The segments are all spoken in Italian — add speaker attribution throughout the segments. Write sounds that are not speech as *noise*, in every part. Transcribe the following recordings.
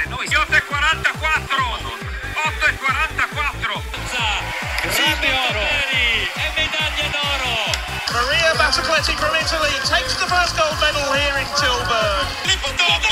Speaker 1: grande,
Speaker 2: noi 8 e 44, 8 e 44. Grande oro e medaglia d'oro.
Speaker 3: Maria
Speaker 4: Battaglietti
Speaker 1: from Italy takes the first gold medal here in Tilburg.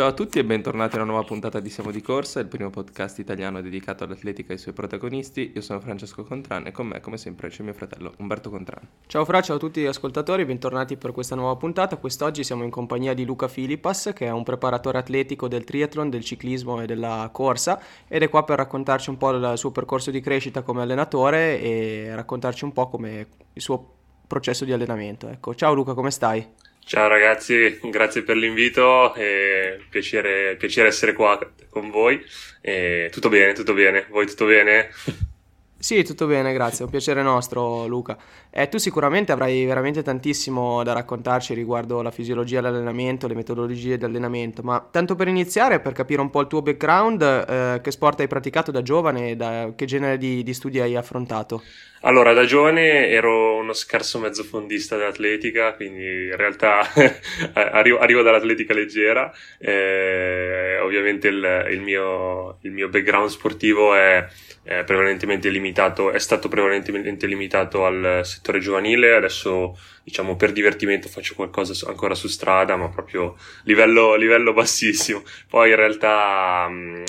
Speaker 5: Ciao a tutti e bentornati a una nuova puntata di Siamo di Corsa, il primo podcast italiano dedicato all'atletica e ai suoi protagonisti. Io sono Francesco Contran e con me, come sempre, c'è mio fratello Umberto Contran.
Speaker 6: Ciao Fra, ciao a tutti gli ascoltatori, bentornati per questa nuova puntata. Quest'oggi siamo in compagnia di Luca Filipas, che è un preparatore atletico del triathlon, del ciclismo e della corsa, ed è qua per raccontarci un po' il suo percorso di crescita come allenatore e raccontarci un po' come il suo processo di allenamento. Ecco, ciao Luca, come stai?
Speaker 7: Ciao ragazzi, grazie per l'invito, è piacere, piacere essere qua con voi. E tutto bene, tutto bene, voi tutto bene? *laughs*
Speaker 6: Sì, tutto bene, grazie, un piacere nostro Luca. Eh, tu sicuramente avrai veramente tantissimo da raccontarci riguardo la fisiologia dell'allenamento, le metodologie di allenamento, ma tanto per iniziare, per capire un po' il tuo background, eh, che sport hai praticato da giovane e che genere di, di studi hai affrontato?
Speaker 7: Allora, da giovane ero uno scarso mezzofondista dell'atletica, quindi in realtà *laughs* arrivo, arrivo, dall'atletica leggera. Eh, ovviamente il, il, mio, il, mio, background sportivo è, è, prevalentemente limitato, è stato prevalentemente limitato al settore giovanile. Adesso, diciamo, per divertimento faccio qualcosa ancora su strada, ma proprio livello, livello bassissimo. Poi in realtà mh,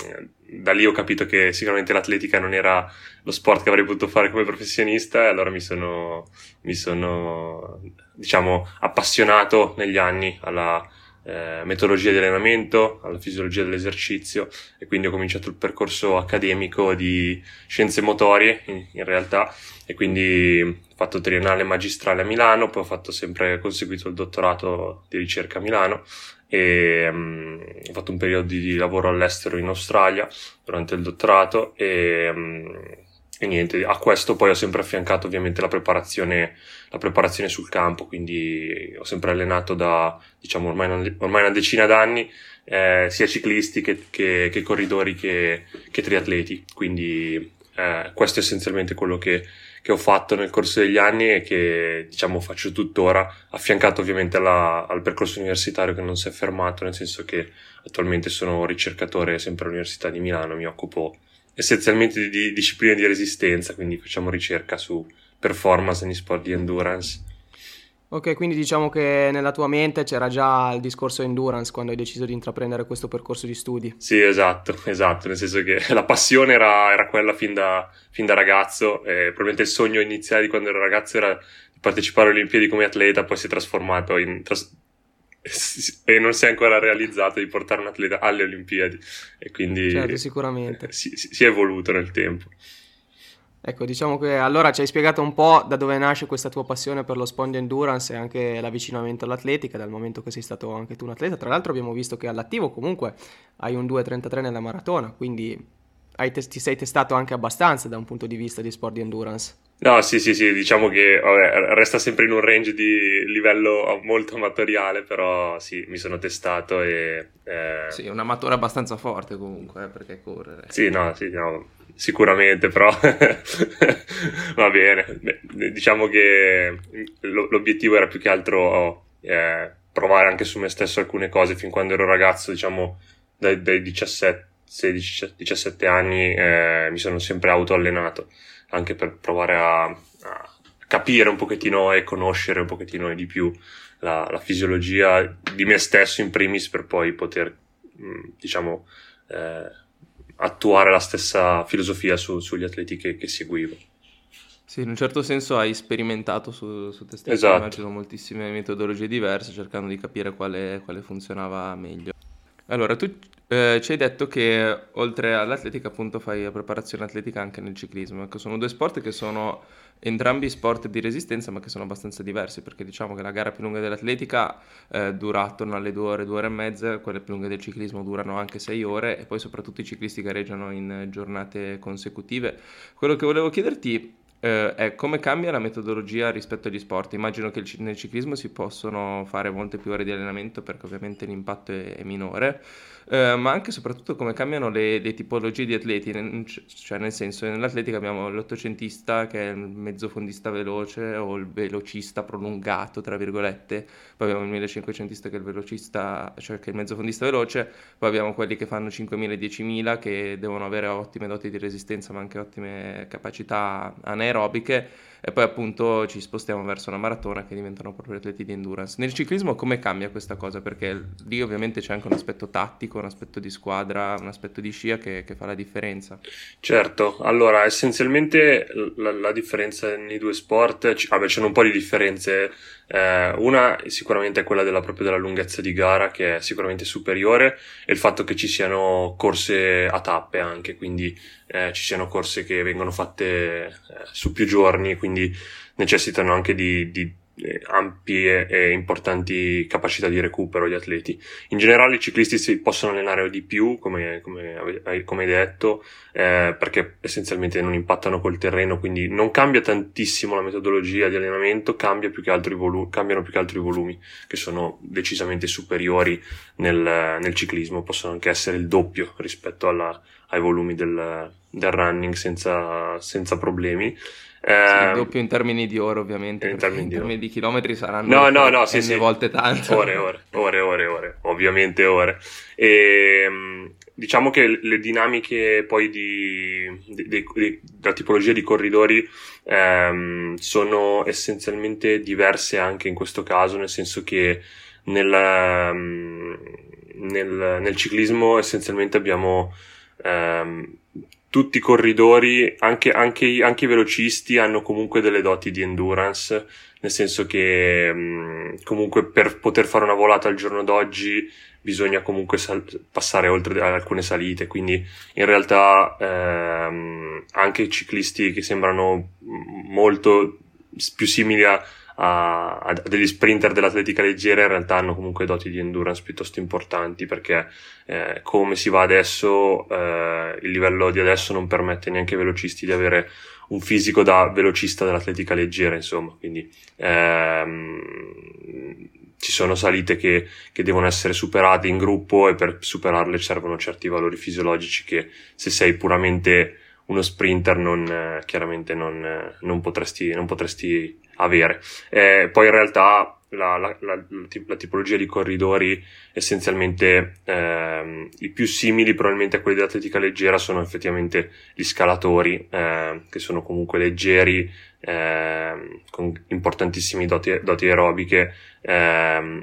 Speaker 7: da lì ho capito che sicuramente l'atletica non era lo sport che avrei potuto fare come professionista e allora mi sono, mi sono diciamo, appassionato negli anni alla eh, metodologia di allenamento, alla fisiologia dell'esercizio e quindi ho cominciato il percorso accademico di scienze motorie in, in realtà e quindi ho fatto triennale magistrale a Milano, poi ho fatto sempre conseguito il dottorato di ricerca a Milano e um, ho fatto un periodo di lavoro all'estero in Australia durante il dottorato e, um, e, niente, a questo poi ho sempre affiancato ovviamente la preparazione, la preparazione sul campo, quindi ho sempre allenato da diciamo ormai una, ormai una decina d'anni eh, sia ciclisti che, che, che corridori che, che, triatleti, quindi eh, questo è essenzialmente quello che, ho fatto nel corso degli anni e che diciamo faccio tuttora, affiancato ovviamente alla, al percorso universitario che non si è fermato, nel senso che attualmente sono ricercatore sempre all'Università di Milano, mi occupo essenzialmente di, di discipline di resistenza, quindi facciamo ricerca su performance negli sport di endurance.
Speaker 6: Ok, quindi diciamo che nella tua mente c'era già il discorso endurance quando hai deciso di intraprendere questo percorso di studi.
Speaker 7: Sì, esatto, *laughs* esatto, nel senso che la passione era, era quella fin da, fin da ragazzo, e probabilmente il sogno iniziale di quando ero ragazzo era di partecipare alle Olimpiadi come atleta, poi si è trasformato in... Tras- *laughs* e non si è ancora realizzato di portare un atleta alle Olimpiadi e quindi
Speaker 6: certo, sicuramente.
Speaker 7: Si, si è evoluto nel tempo.
Speaker 6: Ecco, diciamo che allora ci hai spiegato un po' da dove nasce questa tua passione per lo sport endurance e anche l'avvicinamento all'atletica, dal momento che sei stato anche tu un atleta. Tra l'altro abbiamo visto che all'attivo comunque hai un 2.33 nella maratona, quindi te- ti sei testato anche abbastanza da un punto di vista di sport di endurance.
Speaker 7: No, sì, sì, sì, diciamo che vabbè, resta sempre in un range di livello molto amatoriale, però sì, mi sono testato e...
Speaker 5: Eh... Sì, un amatore abbastanza forte comunque, eh, perché correre.
Speaker 7: Sì, no, sì, no, sicuramente, però *laughs* va bene. Diciamo che l'obiettivo era più che altro eh, provare anche su me stesso alcune cose fin quando ero ragazzo, diciamo dai, dai 17, 16, 17 anni eh, mi sono sempre autoallenato, anche per provare a, a, capire un pochettino e conoscere un pochettino di più la, la fisiologia di me stesso in primis per poi poter, diciamo, eh, attuare la stessa filosofia su, sugli atleti che, che, seguivo.
Speaker 5: Sì, in un certo senso hai sperimentato su, su te stesso,
Speaker 7: esatto.
Speaker 5: immagino moltissime metodologie diverse cercando di capire quale, quale funzionava meglio. Allora, tu eh, ci hai detto che oltre all'atletica appunto fai preparazione atletica anche nel ciclismo, ecco, sono due sport che sono entrambi sport di resistenza ma che sono abbastanza diversi perché diciamo che la gara più lunga dell'atletica eh, dura attorno alle due ore, due ore e mezza, quelle più lunghe del ciclismo durano anche sei ore e poi soprattutto i ciclisti gareggiano in giornate consecutive. Quello che volevo chiederti eh, è come cambia la metodologia rispetto agli sport. Immagino che nel ciclismo si possono fare molte più ore di allenamento perché ovviamente l'impatto è, è minore, eh, ma anche e soprattutto come cambiano le, le, tipologie di atleti, cioè nel senso nell'atletica abbiamo l'ottocentista che è il mezzofondista veloce o il velocista prolungato, tra virgolette, poi abbiamo il 1500ista che è il velocista, cioè che è il mezzofondista veloce, poi abbiamo quelli che fanno 5000 e 10000 che devono avere ottime doti di resistenza ma anche ottime capacità anaerobiche e poi appunto ci spostiamo verso una maratona che diventano proprio atleti di endurance. Nel ciclismo come cambia questa cosa? Perché lì ovviamente c'è anche un aspetto tattico, un aspetto di squadra, un aspetto di scia che, che fa la differenza.
Speaker 7: Certo, allora essenzialmente la, la differenza nei due sport, vabbè, c'è un po' di differenze eh, una sicuramente è quella della, proprio della lunghezza di gara che è sicuramente superiore e il fatto che ci siano corse a tappe anche, quindi eh, ci siano corse che vengono fatte eh, su più giorni, quindi necessitano anche di, di eh, ampie e importanti capacità di recupero gli atleti. In generale i ciclisti si possono allenare di più, come, come, come hai detto, eh, perché essenzialmente non impattano col terreno, quindi non cambia tantissimo la metodologia di allenamento, cambia più volu- cambiano più che altro i volumi, che sono decisamente superiori nel, nel ciclismo, possono anche essere il doppio rispetto alla, ai volumi del, del running senza, senza problemi.
Speaker 5: Eh, sì, ehm, doppio in termini di ore, ovviamente. In termini, in di, termini di, chilometri saranno no, no, no, sì, sì. volte tanto.
Speaker 7: Ore, ore, ore, ore, ore, ovviamente ore. E, ehm, diciamo che le dinamiche poi di, di, di, della tipologia di corridori ehm, sono essenzialmente diverse anche in questo caso, nel senso che nel, ehm, nel, nel ciclismo essenzialmente abbiamo ehm, tutti i corridori, anche, anche, anche, i velocisti, hanno comunque delle doti di endurance, nel senso che mh, comunque per poter fare una volata al giorno d'oggi bisogna comunque sal- passare oltre alcune salite, quindi in realtà ehm, anche i ciclisti che sembrano molto più simili a a, a, degli sprinter dell'atletica leggera in realtà hanno comunque doti di endurance piuttosto importanti perché eh, come si va adesso eh, il livello di adesso non permette neanche ai velocisti di avere un fisico da velocista dell'atletica leggera insomma. Quindi ehm, ci sono salite che, che, devono essere superate in gruppo e per superarle servono certi valori fisiologici che se sei puramente uno sprinter non, eh, chiaramente non, non, potresti, non potresti avere. Eh, poi in realtà la, la, la, la, tipologia di corridori essenzialmente ehm, i più simili probabilmente a quelli dell'atletica leggera sono effettivamente gli scalatori eh, che sono comunque leggeri eh, con importantissimi doti, doti aerobiche eh,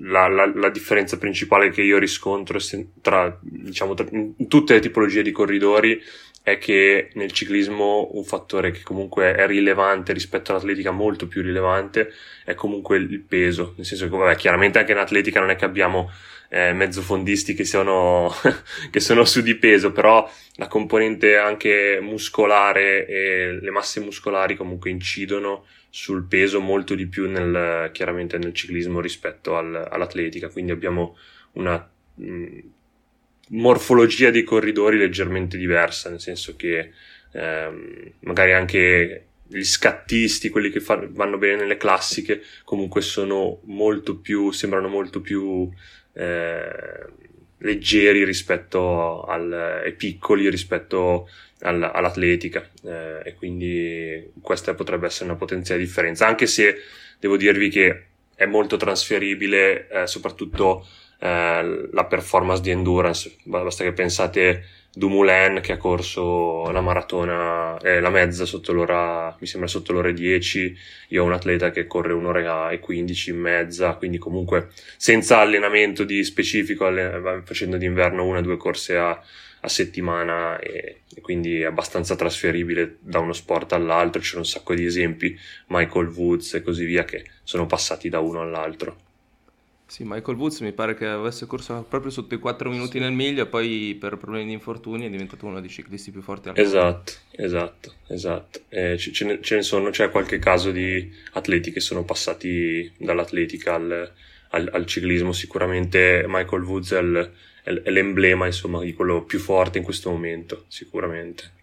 Speaker 7: la, differenza principale che io riscontro tra, diciamo, tra, tutte le tipologie di corridori è che nel ciclismo un fattore che comunque è rilevante rispetto all'atletica, molto più rilevante, è comunque il peso. Nel senso che, vabbè, chiaramente anche in atletica non è che abbiamo eh, mezzofondisti che sono, *laughs* che sono su di peso, però la componente anche muscolare e le masse muscolari comunque incidono sul peso molto di più nel, chiaramente nel ciclismo rispetto al, all'atletica. Quindi abbiamo una mh, morfologia dei corridori leggermente diversa, nel senso che ehm, magari anche gli scattisti, quelli che fa, vanno bene nelle classiche, comunque sono molto più, sembrano molto più eh, leggeri rispetto al, e piccoli rispetto al, all'atletica. Eh, e quindi questa potrebbe essere una potenziale differenza, anche se devo dirvi che è molto trasferibile, eh, soprattutto eh, la performance di endurance. Basta che pensate Dumoulin che ha corso la maratona, eh, la mezza sotto l'ora, mi sembra sotto l'ora 10. Io ho un atleta che corre un'ora e 15 in mezza, quindi comunque senza allenamento di specifico, alle, facendo d'inverno una o due corse a, a settimana e, e, quindi è abbastanza trasferibile da uno sport all'altro. C'è un sacco di esempi, Michael Woods e così via, che sono passati da uno all'altro.
Speaker 5: Sì, Michael Woods mi pare che avesse corso proprio sotto i 4 minuti sì. nel miglio e poi per problemi di infortuni è diventato uno dei ciclisti più forti al
Speaker 7: mondo. Esatto, esatto, esatto. Eh, ce, ne, ce, ne, sono, c'è qualche caso di atleti che sono passati dall'atletica al, al, al ciclismo, sicuramente Michael Woods è, il, è l'emblema insomma di quello più forte in questo momento, sicuramente.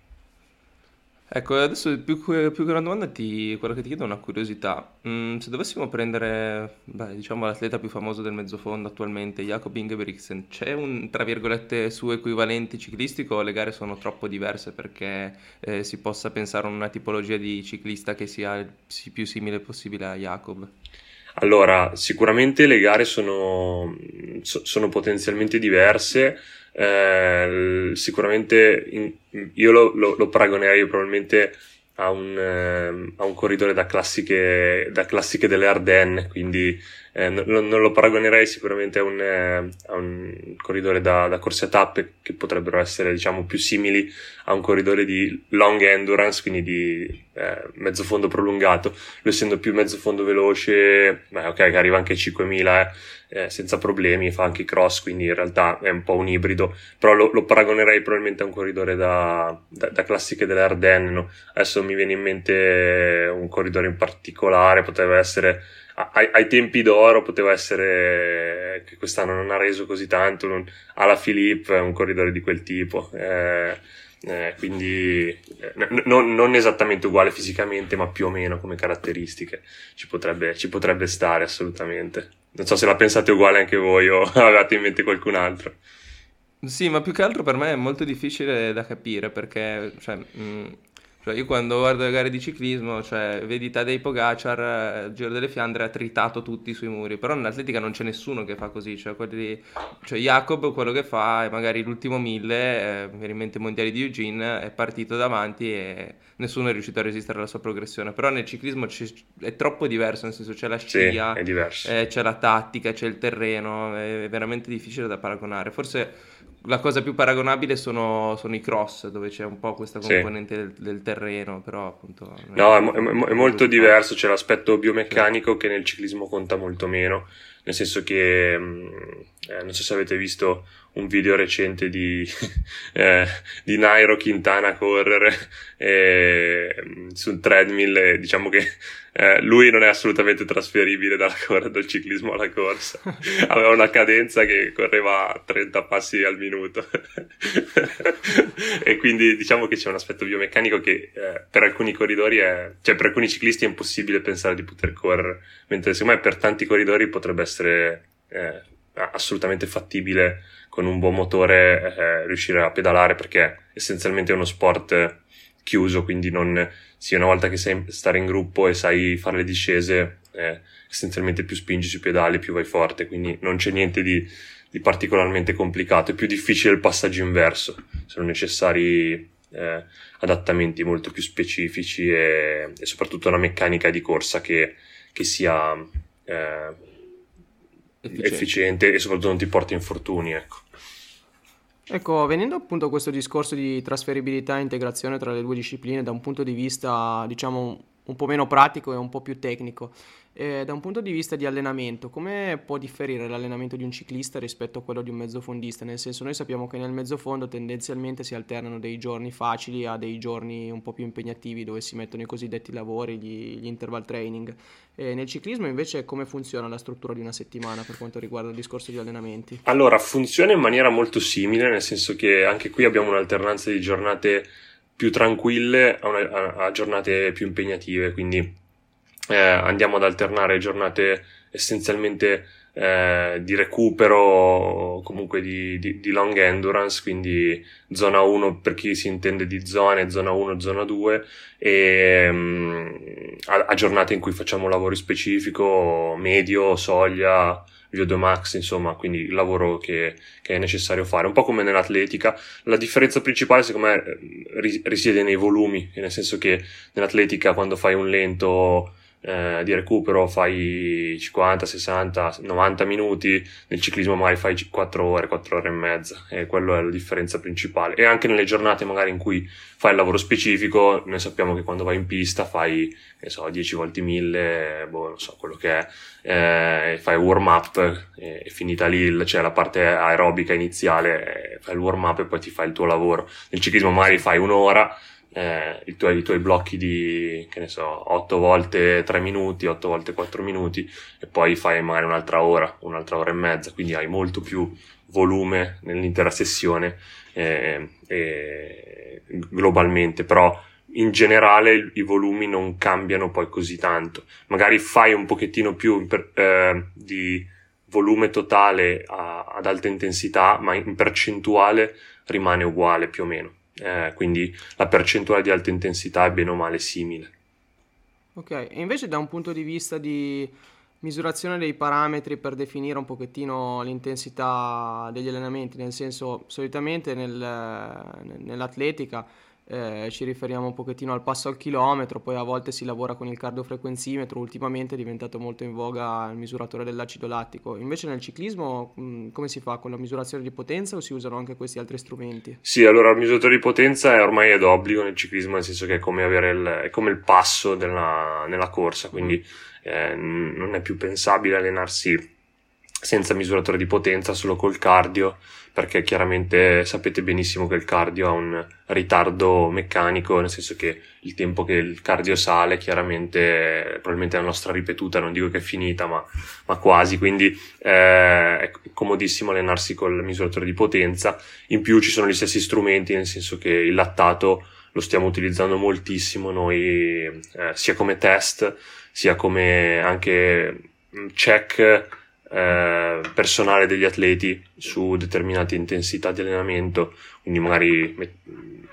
Speaker 5: Ecco, adesso più, più che una domanda, ti, quello che ti chiedo è una curiosità. Mm, se dovessimo prendere, beh, diciamo, l'atleta più famoso del mezzofondo attualmente, Jakob Ingebrigtsen, c'è un, tra virgolette, suo equivalente ciclistico o le gare sono troppo diverse perché eh, si possa pensare a una tipologia di ciclista che sia il più simile possibile a Jakob?
Speaker 7: Allora, sicuramente le gare sono, sono potenzialmente diverse eh, sicuramente in, io lo, lo, lo, paragonerei probabilmente a un, eh, a un corridore da classiche, da classiche delle Ardennes, quindi eh, non, non, lo paragonerei sicuramente a un, eh, a un corridore da, da, corse a tappe che potrebbero essere diciamo più simili a un corridore di long endurance, quindi di eh, mezzo fondo prolungato. Lui essendo più mezzo fondo veloce, beh, ok, che arriva anche ai 5000 eh, eh, senza problemi, fa anche cross, quindi in realtà è un po' un ibrido, però lo, lo paragonerei probabilmente a un corridore da, da, da classiche delle Ardennes. No? Adesso mi viene in mente un corridore in particolare, poteva essere ai, ai, tempi d'oro poteva essere che quest'anno non ha reso così tanto non, alla Philippe un corridore di quel tipo eh, eh, quindi eh, n- non esattamente uguale fisicamente ma più o meno come caratteristiche ci potrebbe, ci potrebbe stare assolutamente. Non so se la pensate uguale anche voi o *laughs* avevate in mente qualcun altro.
Speaker 5: Sì, ma più che altro per me è molto difficile da capire perché cioè, mh, cioè, io quando guardo le gare di ciclismo, cioè, vedi Tadej Pogacar, il Giro delle Fiandre ha tritato tutti sui muri, però nell'atletica non c'è nessuno che fa così, cioè, quelli, cioè Jacob quello che fa è magari l'ultimo mille, eh, mi viene in mente i mondiali di Eugene, è partito davanti e nessuno è riuscito a resistere alla sua progressione, però nel ciclismo è troppo diverso, nel senso c'è la scia,
Speaker 7: sì,
Speaker 5: eh, c'è la tattica, c'è il terreno, è veramente difficile da paragonare, forse la cosa più paragonabile sono, sono, i cross, dove c'è un po' questa componente sì. del, del, terreno, però appunto...
Speaker 7: No, è, è, è molto diverso, c'è l'aspetto biomeccanico sì. che nel ciclismo conta molto meno, nel senso che, mm, eh, non so se avete visto un video recente di, *laughs* eh, di Nairo Quintana correre eh, sul treadmill e diciamo che eh, lui non è assolutamente trasferibile dalla cor- dal ciclismo alla corsa. *laughs* Aveva una cadenza che correva a 30 passi al minuto. *laughs* E quindi diciamo che c'è un aspetto biomeccanico che eh, per alcuni corridori è, cioè per alcuni ciclisti è impossibile pensare di poter correre mentre secondo me per tanti corridori potrebbe essere eh, assolutamente fattibile con un buon motore eh, riuscire a pedalare perché essenzialmente è uno sport chiuso, quindi non sia una volta che sai stare in gruppo e sai fare le discese, eh, essenzialmente più spingi sui pedali, più vai forte, quindi non c'è niente di, di particolarmente complicato, è più difficile il passaggio inverso, sono necessari eh, adattamenti molto più specifici e, e, soprattutto una meccanica di corsa che, che sia eh, efficiente. efficiente. e soprattutto non ti porta infortuni, ecco.
Speaker 6: Ecco, venendo appunto a questo discorso di trasferibilità e integrazione tra le due discipline da un punto di vista, diciamo, un po' meno pratico e un po' più tecnico, eh, da un punto di vista di allenamento, come può differire l'allenamento di un ciclista rispetto a quello di un mezzofondista? Nel senso, noi sappiamo che nel mezzofondo tendenzialmente si alternano dei giorni facili a dei giorni un po' più impegnativi dove si mettono i cosiddetti lavori, gli, gli interval training. E nel ciclismo invece come funziona la struttura di una settimana per quanto riguarda il discorso di allenamenti?
Speaker 7: Allora, funziona in maniera molto simile, nel senso che anche qui abbiamo un'alternanza di giornate più tranquille a, una, a, a giornate più impegnative, quindi eh, andiamo ad alternare giornate essenzialmente eh, di recupero, comunque di, di, di, long endurance, quindi zona 1 per chi si intende di zone, zona 1, zona 2, e um, a, a, giornate in cui facciamo lavoro specifico, medio, soglia, VO2 max, insomma, quindi il lavoro che, che, è necessario fare. Un po' come nell'atletica, la differenza principale secondo me risiede nei volumi, nel senso che nell'atletica quando fai un lento eh, di recupero fai 50, 60, 90 minuti, nel ciclismo magari fai 4 ore, 4 ore e mezza, e quella è la differenza principale. E anche nelle giornate magari in cui fai il lavoro specifico, noi sappiamo che quando vai in pista fai, ne so, 10 volte 1000, boh, non so quello che è, eh, fai warm up e, e finita lì, c'è la parte aerobica iniziale, fai il warm up e poi ti fai il tuo lavoro. Nel ciclismo magari fai un'ora, eh, i, tuoi, i, tuoi, blocchi di, che ne so, 8 volte 3 minuti, 8 volte 4 minuti e poi fai magari un'altra ora, un'altra ora e mezza, quindi hai molto più volume nell'intera sessione eh, eh, globalmente, però in generale i volumi non cambiano poi così tanto. Magari fai un pochettino più per, eh, di volume totale a, ad alta intensità, ma in percentuale rimane uguale più o meno. Eh, quindi la percentuale di alta intensità è bene o male simile.
Speaker 6: Ok, e invece da un punto di vista di misurazione dei parametri per definire un pochettino l'intensità degli allenamenti, nel senso solitamente nel, nell'atletica eh, ci riferiamo un pochettino al passo al chilometro, poi a volte si lavora con il cardiofrequenzimetro, ultimamente è diventato molto in voga il misuratore dell'acido lattico. Invece nel ciclismo mh, come si fa con la misurazione di potenza o si usano anche questi altri strumenti?
Speaker 7: Sì, allora il misuratore di potenza è ormai è d'obbligo nel ciclismo, nel senso che è come, il, è come il passo della, nella corsa, quindi mm. eh, non è più pensabile allenarsi senza misuratore di potenza, solo col cardio perché chiaramente sapete benissimo che il cardio ha un ritardo meccanico, nel senso che il tempo che il cardio sale chiaramente probabilmente la nostra ripetuta, non dico che è finita, ma, ma quasi, quindi eh, è comodissimo allenarsi col misuratore di potenza. In più ci sono gli stessi strumenti, nel senso che il lattato lo stiamo utilizzando moltissimo noi, eh, sia come test, sia come anche check eh, personale degli atleti su determinate intensità di allenamento, quindi magari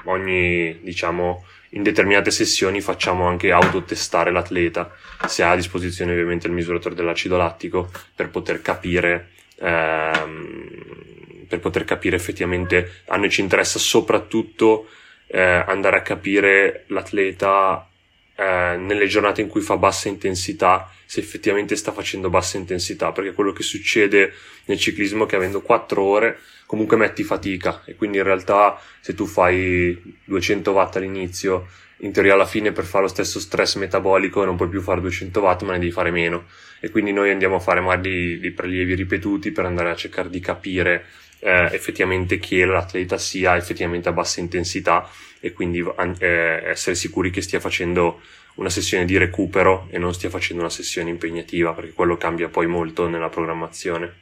Speaker 7: ogni, diciamo, in determinate sessioni facciamo anche autotestare l'atleta. Se ha a disposizione ovviamente il misuratore dell'acido lattico per poter capire ehm, per poter capire effettivamente a noi ci interessa soprattutto eh, andare a capire l'atleta eh, nelle giornate in cui fa bassa intensità se effettivamente sta facendo bassa intensità, perché quello che succede nel ciclismo è che avendo 4 ore comunque metti fatica e quindi in realtà se tu fai 200 watt all'inizio, in teoria alla fine per fare lo stesso stress metabolico non puoi più fare 200 watt ma ne devi fare meno. E quindi noi andiamo a fare magari dei, prelievi ripetuti per andare a cercare di capire eh, effettivamente che l'atleta sia effettivamente a bassa intensità e quindi eh, essere sicuri che stia facendo una sessione di recupero e non stia facendo una sessione impegnativa, perché quello cambia poi molto nella programmazione.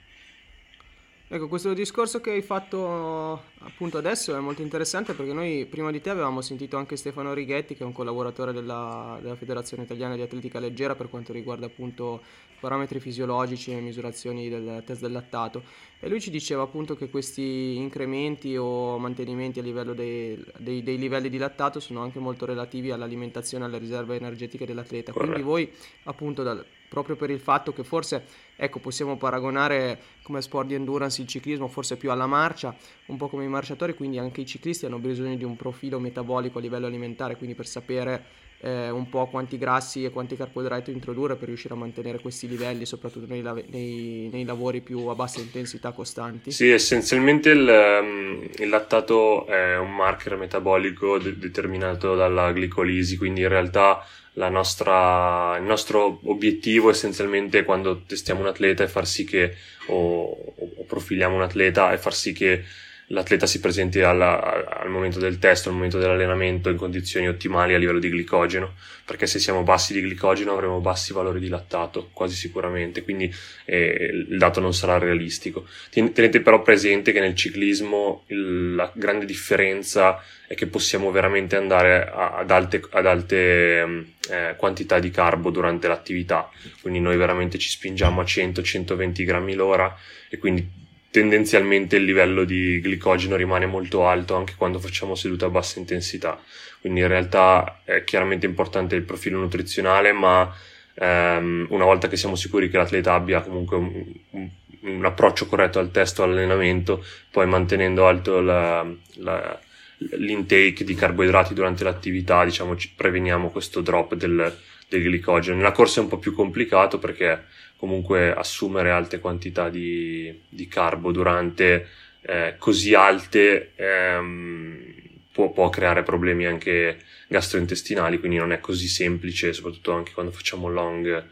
Speaker 6: Ecco, questo discorso che hai fatto appunto adesso è molto interessante perché noi prima di te avevamo sentito anche Stefano Righetti, che è un collaboratore della, della Federazione Italiana di Atletica Leggera per quanto riguarda appunto parametri fisiologici e misurazioni del test del lattato. E lui ci diceva appunto che questi incrementi o mantenimenti a livello dei, dei, dei livelli di lattato sono anche molto relativi all'alimentazione e alle riserve energetiche dell'atleta. Quindi voi appunto dal, proprio per il fatto che forse ecco, possiamo paragonare come sport di endurance il ciclismo forse più alla marcia, un po' come i marciatori, quindi anche i ciclisti hanno bisogno di un profilo metabolico a livello alimentare, quindi per sapere eh, un po' quanti grassi e quanti carboidrati introdurre per riuscire a mantenere questi livelli, soprattutto nei, nei, nei lavori più a bassa intensità costanti?
Speaker 7: Sì, essenzialmente il, ehm, il lattato è un marker metabolico de- determinato dalla glicolisi, quindi in realtà nostra, il nostro obiettivo essenzialmente quando testiamo un atleta è far sì che, o, o profiliamo un atleta, è far sì che l'atleta si presenti alla, al momento del test, al momento dell'allenamento in condizioni ottimali a livello di glicogeno, perché se siamo bassi di glicogeno avremo bassi valori di lattato, quasi sicuramente, quindi eh, il dato non sarà realistico. Tenete però presente che nel ciclismo il, la grande differenza è che possiamo veramente andare a, ad alte, ad alte mm, eh, quantità di carbo durante l'attività, quindi noi veramente ci spingiamo a 100-120 grammi l'ora e quindi tendenzialmente il livello di glicogeno rimane molto alto anche quando facciamo sedute a bassa intensità. Quindi in realtà è chiaramente importante il profilo nutrizionale, ma ehm, una volta che siamo sicuri che l'atleta abbia comunque un, un, un approccio corretto al testo all'allenamento, poi mantenendo alto la, la, l'intake di carboidrati durante l'attività, diciamo, preveniamo questo drop del, del glicogeno. Nella corsa è un po' più complicato perché comunque assumere alte quantità di, di carbo durante eh, così alte ehm, può, può, creare problemi anche gastrointestinali, quindi non è così semplice, soprattutto anche quando facciamo long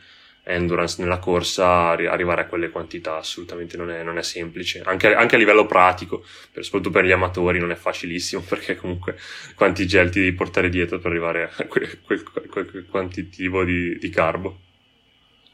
Speaker 7: endurance nella corsa, arrivare a quelle quantità assolutamente non è, non è semplice, anche, anche, a livello pratico, per, soprattutto per gli amatori non è facilissimo *laughs* perché comunque quanti gel ti devi portare dietro per arrivare a quel, quel, quel, quel quantitativo di, di carbo.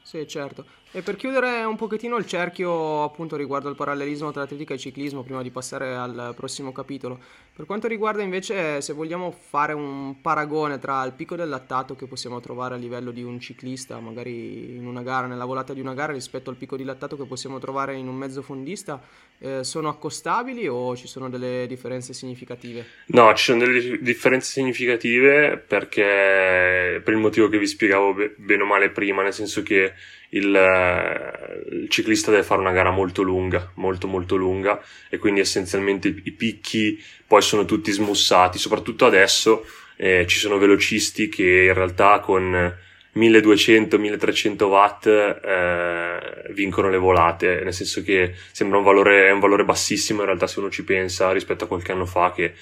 Speaker 6: Sì, certo. E per chiudere un pochettino il cerchio appunto riguardo al parallelismo tra atletica e ciclismo, prima di passare al prossimo capitolo, per quanto riguarda invece se vogliamo fare un paragone tra il picco del lattato che possiamo trovare a livello di un ciclista, magari in una gara, nella volata di una gara, rispetto al picco di lattato che possiamo trovare in un mezzo fondista, eh, sono accostabili o ci sono delle differenze significative?
Speaker 7: No, ci sono delle differenze significative perché per il motivo che vi spiegavo bene o male prima, nel senso che il, eh, il, ciclista deve fare una gara molto lunga, molto molto lunga e quindi essenzialmente i, picchi poi sono tutti smussati, soprattutto adesso eh, ci sono velocisti che in realtà con 1200-1300 watt eh, vincono le volate, nel senso che sembra un valore, un valore bassissimo in realtà se uno ci pensa rispetto a qualche anno fa che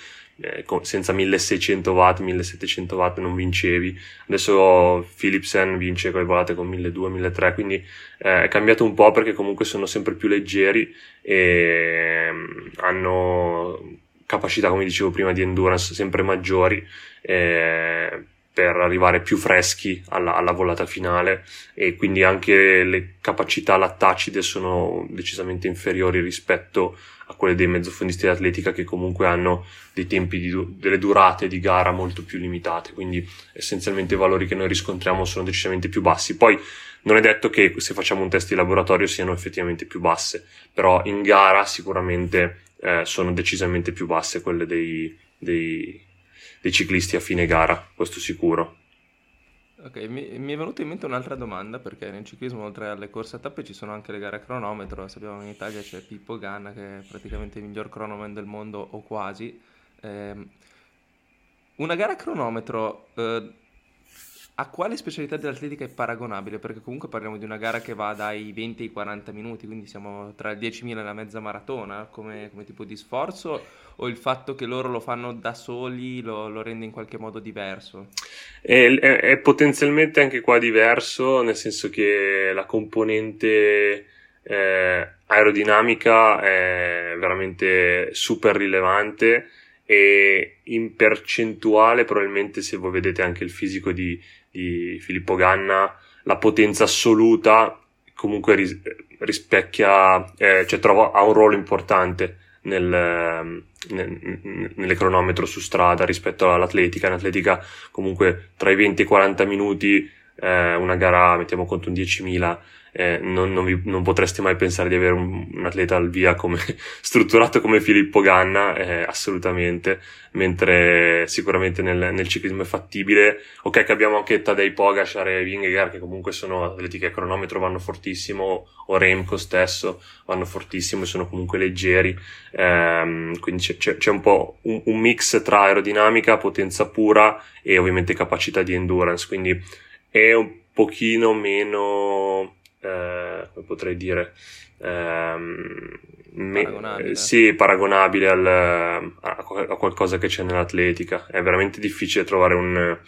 Speaker 7: eh, senza 1600 watt, 1700 watt non vincevi. Adesso Philipsen vince con le volate con 1200, 1300, quindi eh, è cambiato un po' perché comunque sono sempre più leggeri e um, hanno capacità, come dicevo prima, di endurance sempre maggiori. Eh, per arrivare più freschi alla, alla, volata finale e quindi anche le capacità lattacide sono decisamente inferiori rispetto a quelle dei mezzofondisti di atletica che comunque hanno dei tempi di, delle durate di gara molto più limitate quindi essenzialmente i valori che noi riscontriamo sono decisamente più bassi poi non è detto che se facciamo un test di laboratorio siano effettivamente più basse però in gara sicuramente eh, sono decisamente più basse quelle dei, dei dei ciclisti a fine gara, questo sicuro.
Speaker 5: Ok, mi, mi, è venuta in mente un'altra domanda perché nel ciclismo oltre alle corse a tappe ci sono anche le gare a cronometro, sappiamo che in Italia c'è Pippo Ganna che è praticamente il miglior cronoman del mondo o quasi. Eh, una gara a cronometro eh, a quale specialità dell'atletica è paragonabile? Perché comunque parliamo di una gara che va dai 20 ai 40 minuti, quindi siamo tra il 10.000 e la mezza maratona come, come tipo di sforzo, o il fatto che loro lo fanno da soli lo, lo rende in qualche modo diverso?
Speaker 7: È, è, è, potenzialmente anche qua diverso, nel senso che la componente eh, aerodinamica è veramente super rilevante e in percentuale probabilmente se voi vedete anche il fisico di, di Filippo Ganna, la potenza assoluta comunque ris- rispecchia, eh, cioè trova, ha un ruolo importante nel, ehm, nel, nelle cronometro su strada rispetto all'atletica. In atletica comunque tra i 20 e i 40 minuti eh, una gara, mettiamo conto un 10.000, eh, non, non, vi, non, potreste mai pensare di avere un, un atleta al via come, *laughs* strutturato come Filippo Ganna, eh, assolutamente, mentre sicuramente nel, nel, ciclismo è fattibile. Ok che abbiamo anche Tadej Pogacar e Vingegaard che comunque sono atleti che a cronometro vanno fortissimo, o Remco stesso vanno fortissimo e sono comunque leggeri, ehm, quindi c'è, c'è, un po' un, un mix tra aerodinamica, potenza pura e ovviamente capacità di endurance, quindi è un pochino meno eh, come potrei dire, ehm,
Speaker 5: paragonabile.
Speaker 7: Me, sì, paragonabile al, a, a, qualcosa che c'è nell'atletica. È veramente difficile trovare un,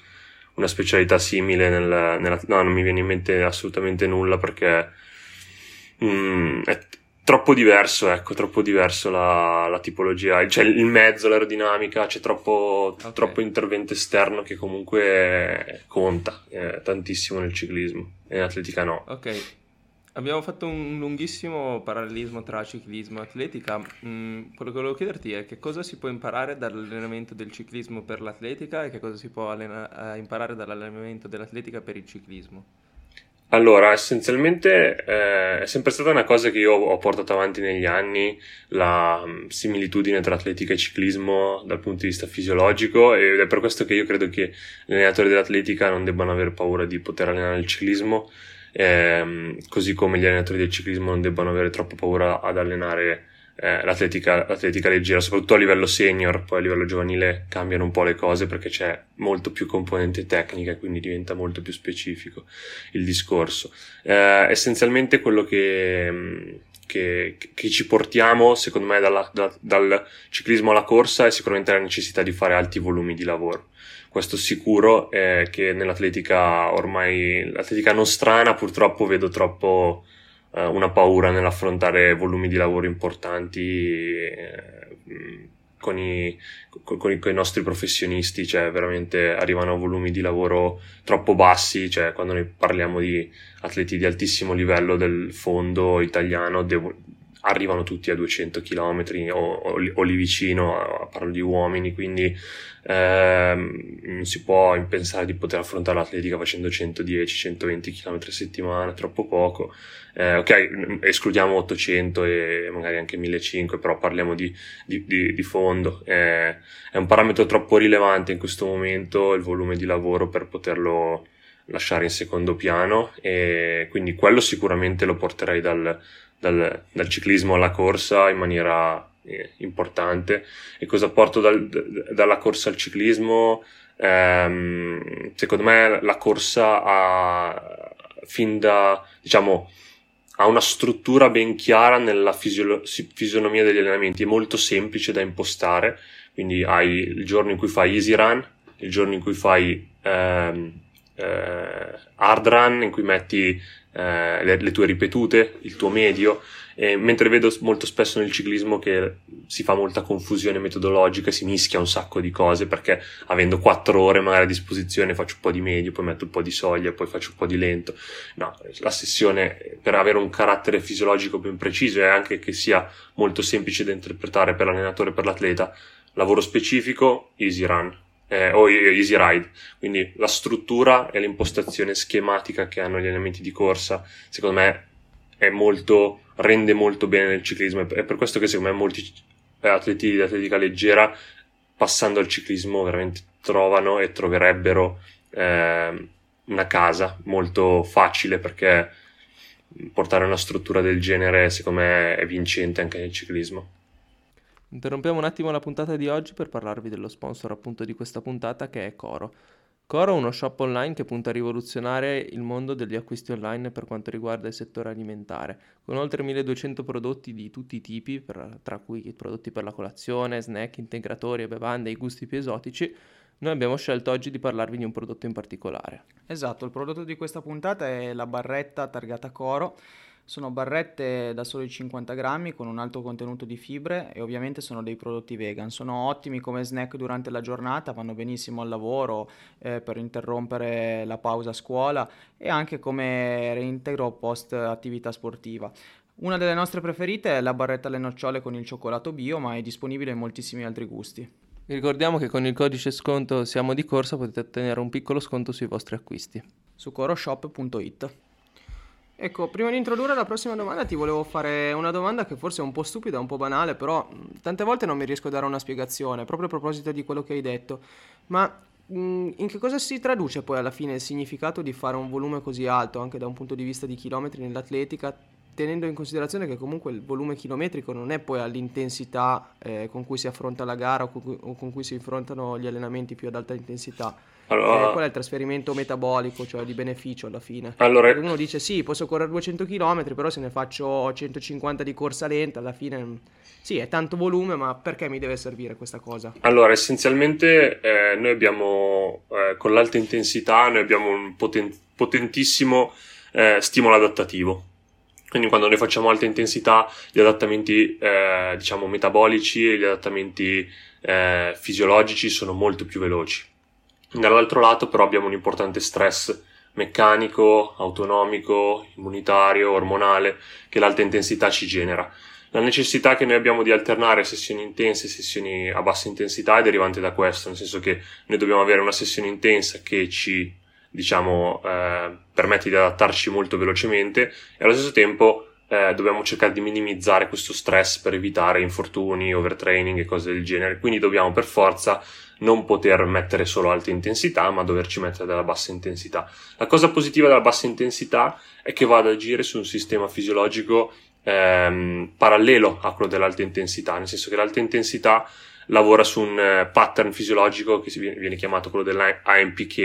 Speaker 7: una specialità simile nel, nella, no, non mi viene in mente assolutamente nulla perché mm, è troppo diverso, ecco, troppo diverso la, la tipologia, cioè il mezzo, l'aerodinamica, c'è troppo, okay. troppo intervento esterno che comunque conta eh, tantissimo nel ciclismo e in atletica no.
Speaker 5: Ok. Abbiamo fatto un lunghissimo parallelismo tra ciclismo e atletica. Mm, quello che volevo chiederti è che cosa si può imparare dall'allenamento del ciclismo per l'atletica e che cosa si può allena- eh, imparare dall'allenamento dell'atletica per il ciclismo?
Speaker 7: Allora, essenzialmente eh, è sempre stata una cosa che io ho portato avanti negli anni, la um, similitudine tra atletica e ciclismo dal punto di vista fisiologico ed è per questo che io credo che gli allenatori dell'atletica non debbano avere paura di poter allenare il ciclismo ehm, così come gli allenatori del ciclismo non debbano avere troppa paura ad allenare eh, l'atletica, l'atletica leggera, soprattutto a livello senior, poi a livello giovanile cambiano un po' le cose perché c'è molto più componente tecnica e quindi diventa molto più specifico il discorso. Eh, essenzialmente quello che, che, che, ci portiamo, secondo me, dalla, da, dal ciclismo alla corsa è sicuramente la necessità di fare alti volumi di lavoro questo sicuro è che nell'atletica ormai, l'atletica nostrana purtroppo vedo troppo eh, una paura nell'affrontare volumi di lavoro importanti, eh, con i, con, con, i, nostri professionisti, cioè veramente arrivano a volumi di lavoro troppo bassi, cioè quando noi parliamo di atleti di altissimo livello del fondo italiano devo, arrivano tutti a 200 km o, o, o lì vicino, parlo di uomini, quindi ehm, non si può pensare di poter affrontare l'atletica facendo 110-120 km a settimana, troppo poco. Eh, ok, escludiamo 800 e magari anche 1500, però parliamo di, di, di, di fondo. Eh, è un parametro troppo rilevante in questo momento il volume di lavoro per poterlo lasciare in secondo piano e quindi quello sicuramente lo porterei dal, dal, dal ciclismo alla corsa in maniera eh, importante. E cosa porto dal, d- dalla corsa al ciclismo? Ehm, secondo me la corsa ha fin da, diciamo, ha una struttura ben chiara nella fisio- fisionomia degli allenamenti, è molto semplice da impostare, quindi hai il giorno in cui fai easy run, il giorno in cui fai ehm, eh, hard run, in cui metti eh, le, le, tue ripetute, il tuo medio, e mentre vedo molto spesso nel ciclismo che si fa molta confusione metodologica, si mischia un sacco di cose perché avendo quattro ore magari a disposizione faccio un po' di medio, poi metto un po' di soglia, poi faccio un po' di lento. No, la sessione per avere un carattere fisiologico ben preciso e anche che sia molto semplice da interpretare per l'allenatore e per l'atleta, lavoro specifico, easy run, eh, o Easy Ride. Quindi la struttura e l'impostazione schematica che hanno gli elementi di corsa, secondo me, molto, rende molto bene nel ciclismo. È per questo che secondo me molti atleti di atletica leggera, passando al ciclismo, veramente trovano e troverebbero eh, una casa molto facile perché portare una struttura del genere, secondo me, è vincente anche nel ciclismo.
Speaker 5: Interrompiamo un attimo la puntata di oggi per parlarvi dello sponsor appunto di questa puntata che è Coro. Coro è uno shop online che punta a rivoluzionare il mondo degli acquisti online per quanto riguarda il settore alimentare, con oltre 1200 prodotti di tutti i tipi, per, tra cui prodotti per la colazione, snack, integratori e bevande i gusti più esotici. Noi abbiamo scelto oggi di parlarvi di un prodotto in particolare.
Speaker 6: Esatto, il prodotto di questa puntata è la barretta targata Coro sono barrette da soli 50 grammi con un alto contenuto di fibre e ovviamente sono dei prodotti vegan. Sono ottimi come snack durante la giornata, vanno benissimo al lavoro eh, per interrompere la pausa a scuola e anche come reintegro post attività sportiva. Una delle nostre preferite è la barretta alle nocciole con il cioccolato bio, ma è disponibile in moltissimi altri gusti.
Speaker 5: Vi ricordiamo che con il codice sconto Siamo di Corsa potete ottenere un piccolo sconto sui vostri acquisti.
Speaker 6: Su coroshop.it. Ecco, prima di introdurre la prossima domanda ti volevo fare una domanda che forse è un po' stupida, un po' banale, però tante volte non mi riesco a dare una spiegazione, proprio a proposito di quello che hai detto. Ma in che cosa si traduce poi alla fine il significato di fare un volume così alto, anche da un punto di vista di chilometri nell'atletica, tenendo in considerazione che comunque il volume chilometrico non è poi all'intensità eh, con cui si affronta la gara o con cui, o con cui si affrontano gli allenamenti più ad alta intensità allora, eh, qual è il trasferimento metabolico, cioè di beneficio alla fine? Allora, uno dice sì, posso correre 200 km, però se ne faccio 150 di corsa lenta, alla fine sì, è tanto volume, ma perché mi deve servire questa cosa?
Speaker 7: Allora, essenzialmente eh, noi abbiamo, eh, con l'alta intensità, noi abbiamo un poten- potentissimo eh, stimolo adattativo. Quindi quando noi facciamo alta intensità, gli adattamenti, eh, diciamo, metabolici e gli adattamenti eh, fisiologici sono molto più veloci Dall'altro lato però abbiamo un importante stress meccanico, autonomico, immunitario, ormonale che l'alta intensità ci genera. La necessità che noi abbiamo di alternare sessioni intense e sessioni a bassa intensità è derivante da questo, nel senso che noi dobbiamo avere una sessione intensa che ci, diciamo, eh, permette di adattarci molto velocemente e allo stesso tempo eh, dobbiamo cercare di minimizzare questo stress per evitare infortuni, overtraining e cose del genere. Quindi dobbiamo per forza non poter mettere solo alta intensità, ma doverci mettere della bassa intensità. La cosa positiva della bassa intensità è che va ad agire su un sistema fisiologico ehm, parallelo a quello dell'alta intensità, nel senso che l'alta intensità lavora su un uh, pattern fisiologico che viene chiamato quello dell'AMPK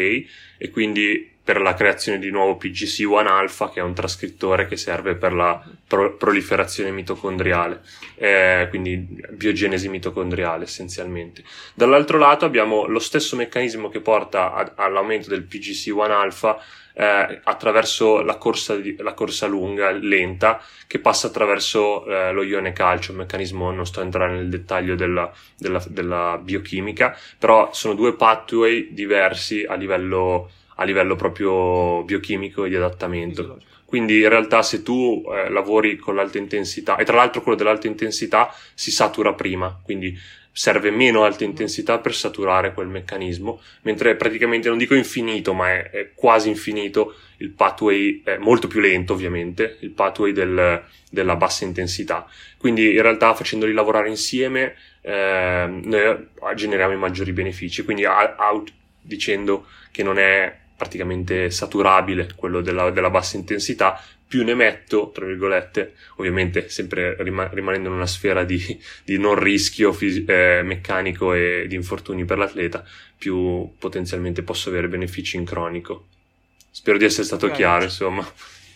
Speaker 7: e quindi per la creazione di nuovo PGC1 alfa, che è un trascrittore che serve per la pro- proliferazione mitocondriale, eh, quindi biogenesi mitocondriale essenzialmente. Dall'altro lato abbiamo lo stesso meccanismo che porta a- all'aumento del PGC1 alfa eh, attraverso la corsa, di, la corsa, lunga, lenta, che passa attraverso eh, lo ione calcio, un meccanismo, non sto a entrare nel dettaglio della, della, della biochimica, però sono due pathway diversi a livello, a livello proprio biochimico e di adattamento. Quindi in realtà se tu eh, lavori con l'alta intensità, e tra l'altro quello dell'alta intensità si satura prima, quindi serve meno alta intensità per saturare quel meccanismo, mentre praticamente non dico infinito, ma è, è quasi infinito il pathway, è molto più lento ovviamente, il pathway del, della bassa intensità. Quindi in realtà facendoli lavorare insieme eh, noi generiamo i maggiori benefici, quindi out dicendo che non è praticamente saturabile quello della, della bassa intensità, più ne metto, tra virgolette, ovviamente sempre rima- rimanendo in una sfera di, di non rischio fisi- eh, meccanico e di infortuni per l'atleta, più potenzialmente posso avere benefici in cronico. Spero di essere stato okay. chiaro, insomma.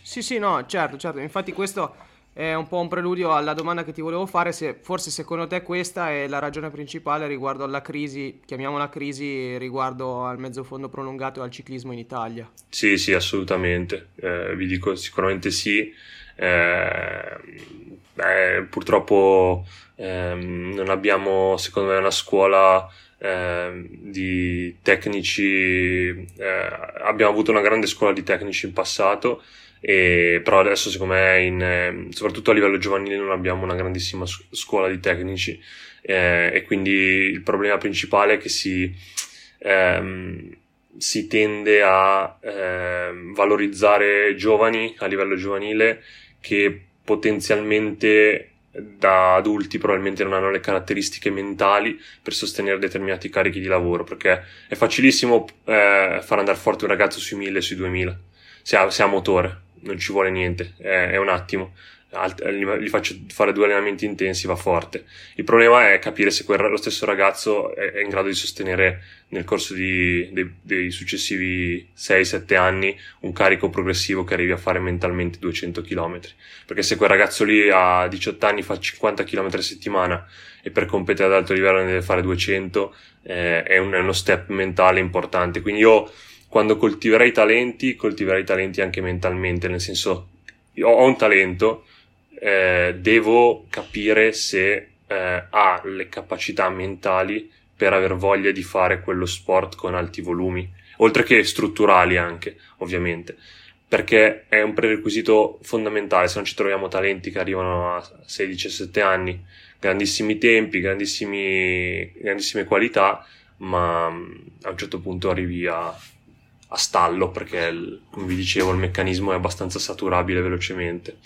Speaker 6: Sì, sì, no, certo, certo. Infatti questo è un po' un preludio alla domanda che ti volevo fare, se forse secondo te questa è la ragione principale riguardo alla crisi, chiamiamola crisi, riguardo al mezzo fondo prolungato e al ciclismo in Italia.
Speaker 7: Sì, sì, assolutamente, eh, vi dico sicuramente sì. Eh, beh, purtroppo eh, non abbiamo, secondo me, una scuola ehm, di tecnici, eh, abbiamo avuto una grande scuola di tecnici in passato e, però adesso secondo me in, ehm, soprattutto a livello giovanile non abbiamo una grandissima scuola di tecnici eh, e quindi il problema principale è che si, ehm, si tende a ehm, valorizzare giovani a livello giovanile che potenzialmente da adulti probabilmente non hanno le caratteristiche mentali per sostenere determinati carichi di lavoro perché è facilissimo eh, far andare forte un ragazzo sui 1000 sui 2000 se ha, se ha motore non ci vuole niente, è, è un attimo. Alt- gli faccio fare due allenamenti intensi, va forte. Il problema è capire se quel, lo stesso ragazzo è, è, in grado di sostenere nel corso di, dei, dei, successivi 6-7 anni un carico progressivo che arrivi a fare mentalmente 200 km. Perché se quel ragazzo lì a 18 anni fa 50 km a settimana e per competere ad alto livello ne deve fare 200, eh, è, un, è uno step mentale importante. Quindi io quando coltiverai talenti, coltiverai talenti anche mentalmente, nel senso, io ho un talento, eh, devo capire se eh, ha le capacità mentali per aver voglia di fare quello sport con alti volumi, oltre che strutturali anche, ovviamente, perché è un prerequisito fondamentale, se non ci troviamo talenti che arrivano a 16-17 anni, grandissimi tempi, grandissime qualità, ma mm, a un certo punto arrivi a a stallo perché, come vi dicevo, il meccanismo è abbastanza saturabile velocemente.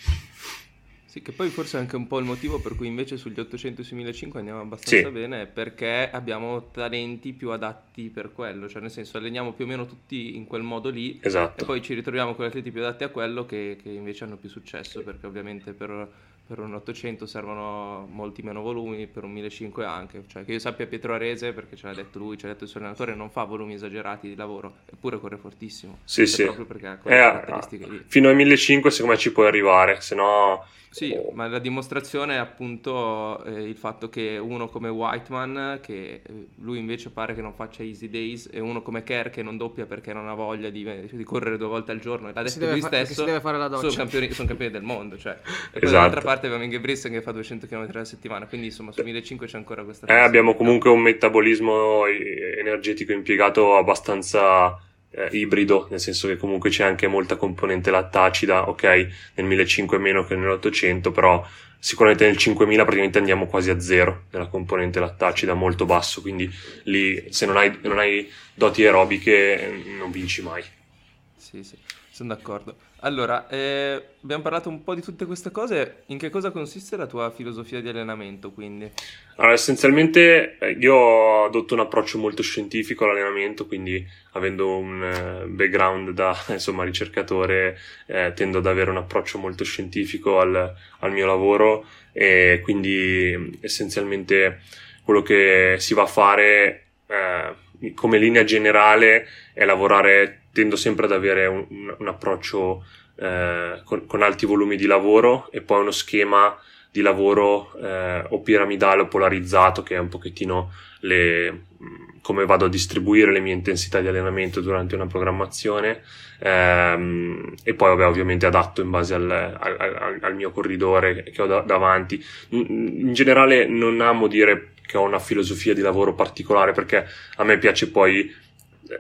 Speaker 5: Sì, che poi forse è anche un po' il motivo per cui invece sugli 800 e sui 1500 andiamo abbastanza sì. bene, perché abbiamo talenti più adatti per quello, cioè nel senso alleniamo più o meno tutti in quel modo lì
Speaker 7: esatto.
Speaker 5: e poi ci ritroviamo con atleti più adatti a quello che, che invece hanno più successo, perché ovviamente per per un 800 servono molti meno volumi, per un 1500 anche. Cioè, che io sappia Pietro Arese, perché ce l'ha detto lui, ce l'ha detto il suo allenatore, non fa volumi esagerati di lavoro, eppure corre fortissimo.
Speaker 7: Sì, sì. Proprio perché ha quelle eh, caratteristiche lì. Fino ai 1500 secondo me ci puoi arrivare, se no
Speaker 5: sì, oh. ma la dimostrazione è appunto eh, il fatto che uno come Whiteman, che eh, lui invece pare che non faccia easy days, e uno come Kerr che non doppia perché non ha voglia di, di correre due volte al giorno, e l'ha detto lui fa- stesso, sono campioni, sono campioni, del mondo. Cioè. E poi esatto. Parte abbiamo Ingebrigtsen che fa 200 km alla settimana, quindi insomma su 1500 c'è ancora questa...
Speaker 7: Eh, abbiamo comunque un metabolismo energetico impiegato abbastanza eh, ibrido, nel senso che comunque c'è anche molta componente lattacida, ok, nel 1500 è meno che nell'800, però sicuramente nel 5000 praticamente andiamo quasi a zero nella componente lattacida, molto basso, quindi lì se non hai, non hai doti aerobiche non vinci mai.
Speaker 5: Sì, sì, sono d'accordo. Allora, eh, abbiamo parlato un po' di tutte queste cose. In che cosa consiste la tua filosofia di allenamento, quindi?
Speaker 7: Allora, essenzialmente eh, io adotto un approccio molto scientifico all'allenamento, quindi avendo un eh, background da *laughs* insomma, ricercatore, eh, tendo ad avere un approccio molto scientifico al, al mio lavoro e quindi essenzialmente quello che si va a fare eh, come linea generale è lavorare tendo sempre ad avere un, un, approccio eh, con, con, alti volumi di lavoro e poi uno schema di lavoro eh, o piramidale o polarizzato che è un pochettino le, come vado a distribuire le mie intensità di allenamento durante una programmazione ehm, e poi vabbè, ovviamente adatto in base al, al, al mio corridore che ho da, davanti. In generale non amo dire che ho una filosofia di lavoro particolare perché a me piace poi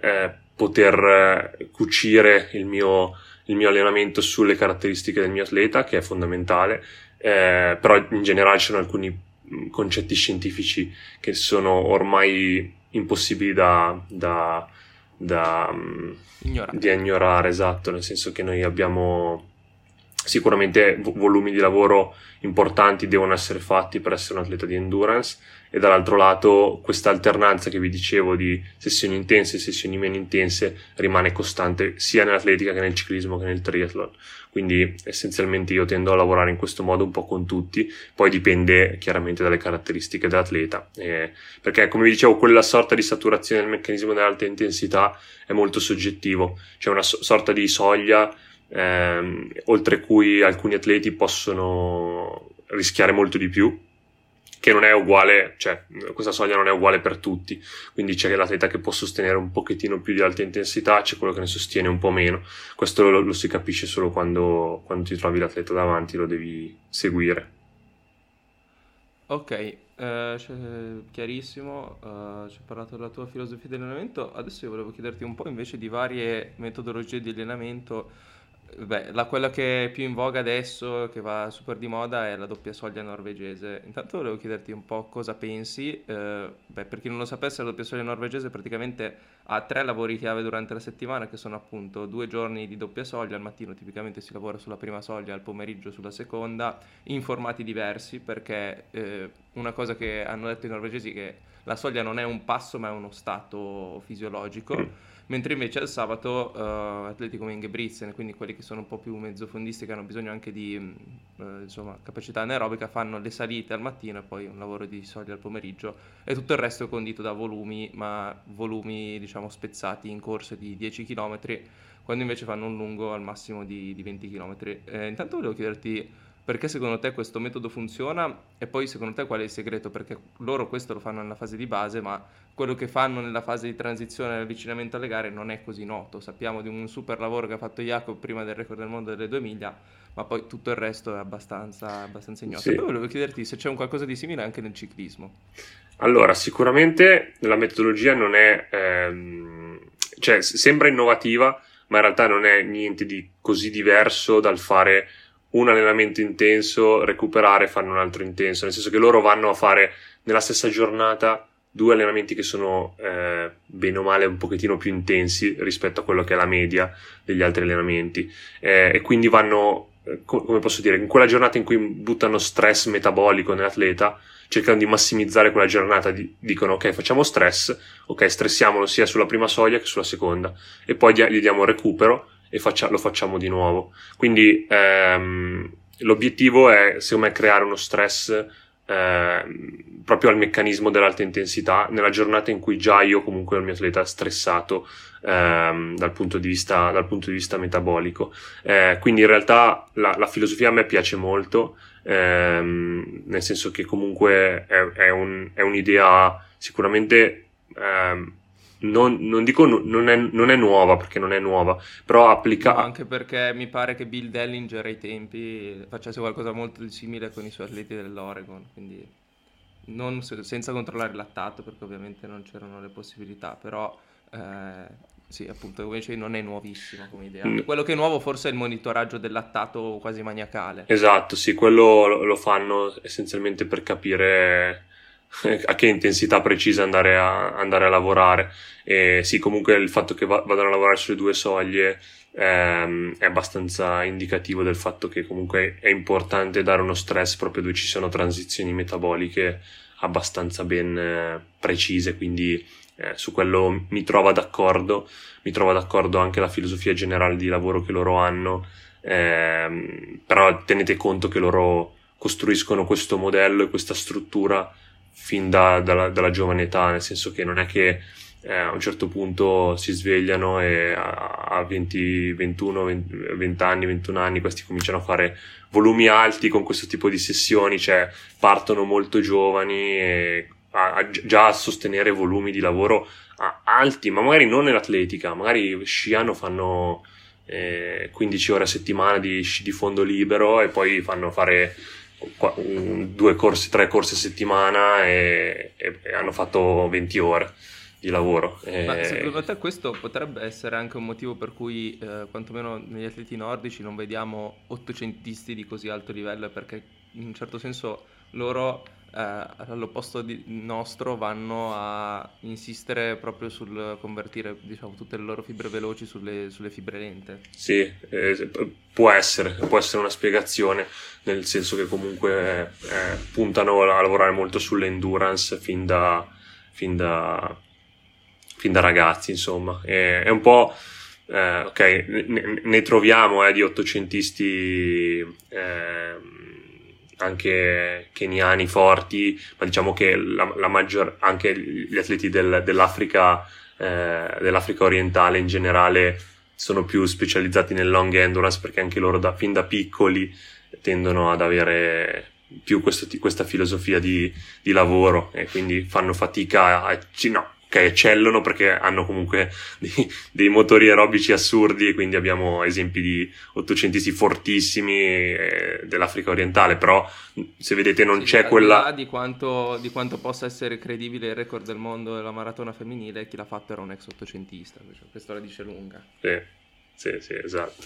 Speaker 7: eh, poter eh, cucire il mio, il mio allenamento sulle caratteristiche del mio atleta, che è fondamentale, eh, però in generale ci sono alcuni concetti scientifici che sono ormai impossibili da, da, da ignorare. di ignorare, esatto, nel senso che noi abbiamo sicuramente volumi di lavoro importanti devono essere fatti per essere un atleta di endurance e dall'altro lato questa alternanza che vi dicevo di sessioni intense e sessioni meno intense rimane costante sia nell'atletica che nel ciclismo che nel triathlon. Quindi essenzialmente io tendo a lavorare in questo modo un po' con tutti. Poi dipende chiaramente dalle caratteristiche dell'atleta. Eh, perché come vi dicevo quella sorta di saturazione del meccanismo dell'alta intensità è molto soggettivo. C'è una so- sorta di soglia ehm, oltre cui alcuni atleti possono rischiare molto di più che non è uguale, cioè questa soglia non è uguale per tutti, quindi c'è l'atleta che può sostenere un pochettino più di alta intensità, c'è quello che ne sostiene un po' meno, questo lo, lo si capisce solo quando, quando, ti trovi l'atleta davanti, lo devi seguire.
Speaker 5: Ok, eh, chiarissimo, uh, ci hai parlato della tua filosofia di allenamento, adesso io volevo chiederti un po' invece di varie metodologie di allenamento Beh, la, quella che è più in voga adesso, che va super di moda, è la doppia soglia norvegese. Intanto volevo chiederti un po' cosa pensi. Eh, beh, per chi non lo sapesse, la doppia soglia norvegese praticamente ha tre lavori chiave durante la settimana, che sono appunto due giorni di doppia soglia. Al mattino tipicamente si lavora sulla prima soglia, al pomeriggio sulla seconda, in formati diversi, perché eh, una cosa che hanno detto i norvegesi è che la soglia non è un passo, ma è uno stato fisiologico mentre invece al sabato uh, atleti come Ingebrigtsen, quindi quelli che sono un po' più mezzofondisti che hanno bisogno anche di uh, insomma, capacità anaerobica, fanno le salite al mattino e poi un lavoro di soglia al pomeriggio e tutto il resto è condito da volumi, ma volumi diciamo spezzati in corse di 10 km, quando invece fanno un lungo al massimo di, di 20 km. Eh, intanto volevo chiederti perché secondo te questo metodo funziona e poi secondo te qual è il segreto? Perché loro questo lo fanno nella fase di base, ma quello che fanno nella fase di transizione e avvicinamento alle gare non è così noto. Sappiamo di un super lavoro che ha fatto Jacob prima del record del mondo delle 2 miglia, ma poi tutto il resto è abbastanza, abbastanza ignoto. Sì. Poi volevo chiederti se c'è un qualcosa di simile anche nel ciclismo.
Speaker 7: Allora, sicuramente la metodologia non è, ehm, cioè sembra innovativa, ma in realtà non è niente di così diverso dal fare un allenamento intenso, recuperare e farne un altro intenso, nel senso che loro vanno a fare nella stessa giornata due allenamenti che sono eh, bene o male un pochettino più intensi rispetto a quello che è la media degli altri allenamenti. Eh, e quindi vanno, eh, come posso dire, in quella giornata in cui buttano stress metabolico nell'atleta, cercano di massimizzare quella giornata, di, dicono ok facciamo stress, ok stressiamolo sia sulla prima soglia che sulla seconda e poi gli diamo recupero e faccia, lo facciamo di nuovo. Quindi ehm, l'obiettivo è, secondo me, creare uno stress ehm, proprio al meccanismo dell'alta intensità nella giornata in cui già io comunque il mio atleta stressato ehm, dal, punto di vista, dal punto di vista metabolico. Eh, quindi in realtà la, la, filosofia a me piace molto, ehm, nel senso che comunque è, è, un, è un'idea sicuramente ehm, non, non dico non è, non è, nuova perché non è nuova, però applica...
Speaker 5: No, anche perché mi pare che Bill Dellinger ai tempi facesse qualcosa molto di simile con i suoi atleti dell'Oregon, quindi non, senza controllare il lattato perché ovviamente non c'erano le possibilità, però eh, sì, appunto, invece non è nuovissima come idea. Mm. Quello che è nuovo forse è il monitoraggio del lattato quasi maniacale.
Speaker 7: Esatto, sì, quello lo fanno essenzialmente per capire a che intensità precisa andare a, andare a lavorare. E sì, comunque il fatto che va, vadano a lavorare sulle due soglie ehm, è abbastanza indicativo del fatto che comunque è importante dare uno stress proprio dove ci sono transizioni metaboliche abbastanza ben eh, precise, quindi eh, su quello mi trovo d'accordo, mi trovo d'accordo anche la filosofia generale di lavoro che loro hanno, ehm, però tenete conto che loro costruiscono questo modello e questa struttura fin da, dalla, dalla, giovane età, nel senso che non è che eh, a un certo punto si svegliano e a 20, 21, 20, 20 anni, 21 anni questi cominciano a fare volumi alti con questo tipo di sessioni, cioè partono molto giovani e a, a, già a sostenere volumi di lavoro alti, ma magari non nell'atletica, magari sciano, fanno eh, 15 ore a settimana di di fondo libero e poi fanno fare due corsi, tre corsi a settimana e, e, e hanno fatto 20 ore di lavoro.
Speaker 5: Ma secondo te questo potrebbe essere anche un motivo per cui, eh, quantomeno negli atleti nordici, non vediamo ottocentisti di così alto livello? Perché in un certo senso loro eh, all'opposto di nostro vanno a insistere proprio sul convertire diciamo, tutte le loro fibre veloci sulle, sulle fibre lente.
Speaker 7: Sì, eh, può essere, può essere una spiegazione, nel senso che comunque eh, puntano a lavorare molto sull'endurance fin da, fin da, fin da ragazzi, insomma. E, è un po'... Eh, ok, ne, ne troviamo eh, di ottocentisti eh, anche keniani forti, ma diciamo che la, la maggior, anche gli atleti del, dell'Africa, eh, dell'Africa orientale in generale sono più specializzati nel long endurance perché anche loro da, fin da piccoli tendono ad avere più questo, questa filosofia di, di, lavoro e quindi fanno fatica a, no, che eccellono perché hanno comunque *laughs* dei, dei, motori aerobici assurdi e quindi abbiamo esempi di ottocentisti fortissimi eh, dell'Africa orientale, però se vedete non sì, c'è quella...
Speaker 5: Di quanto, di quanto possa essere credibile il record del mondo della maratona femminile, chi l'ha fatto era un ex ottocentista, questo la dice lunga.
Speaker 7: Sì, sì, sì esatto.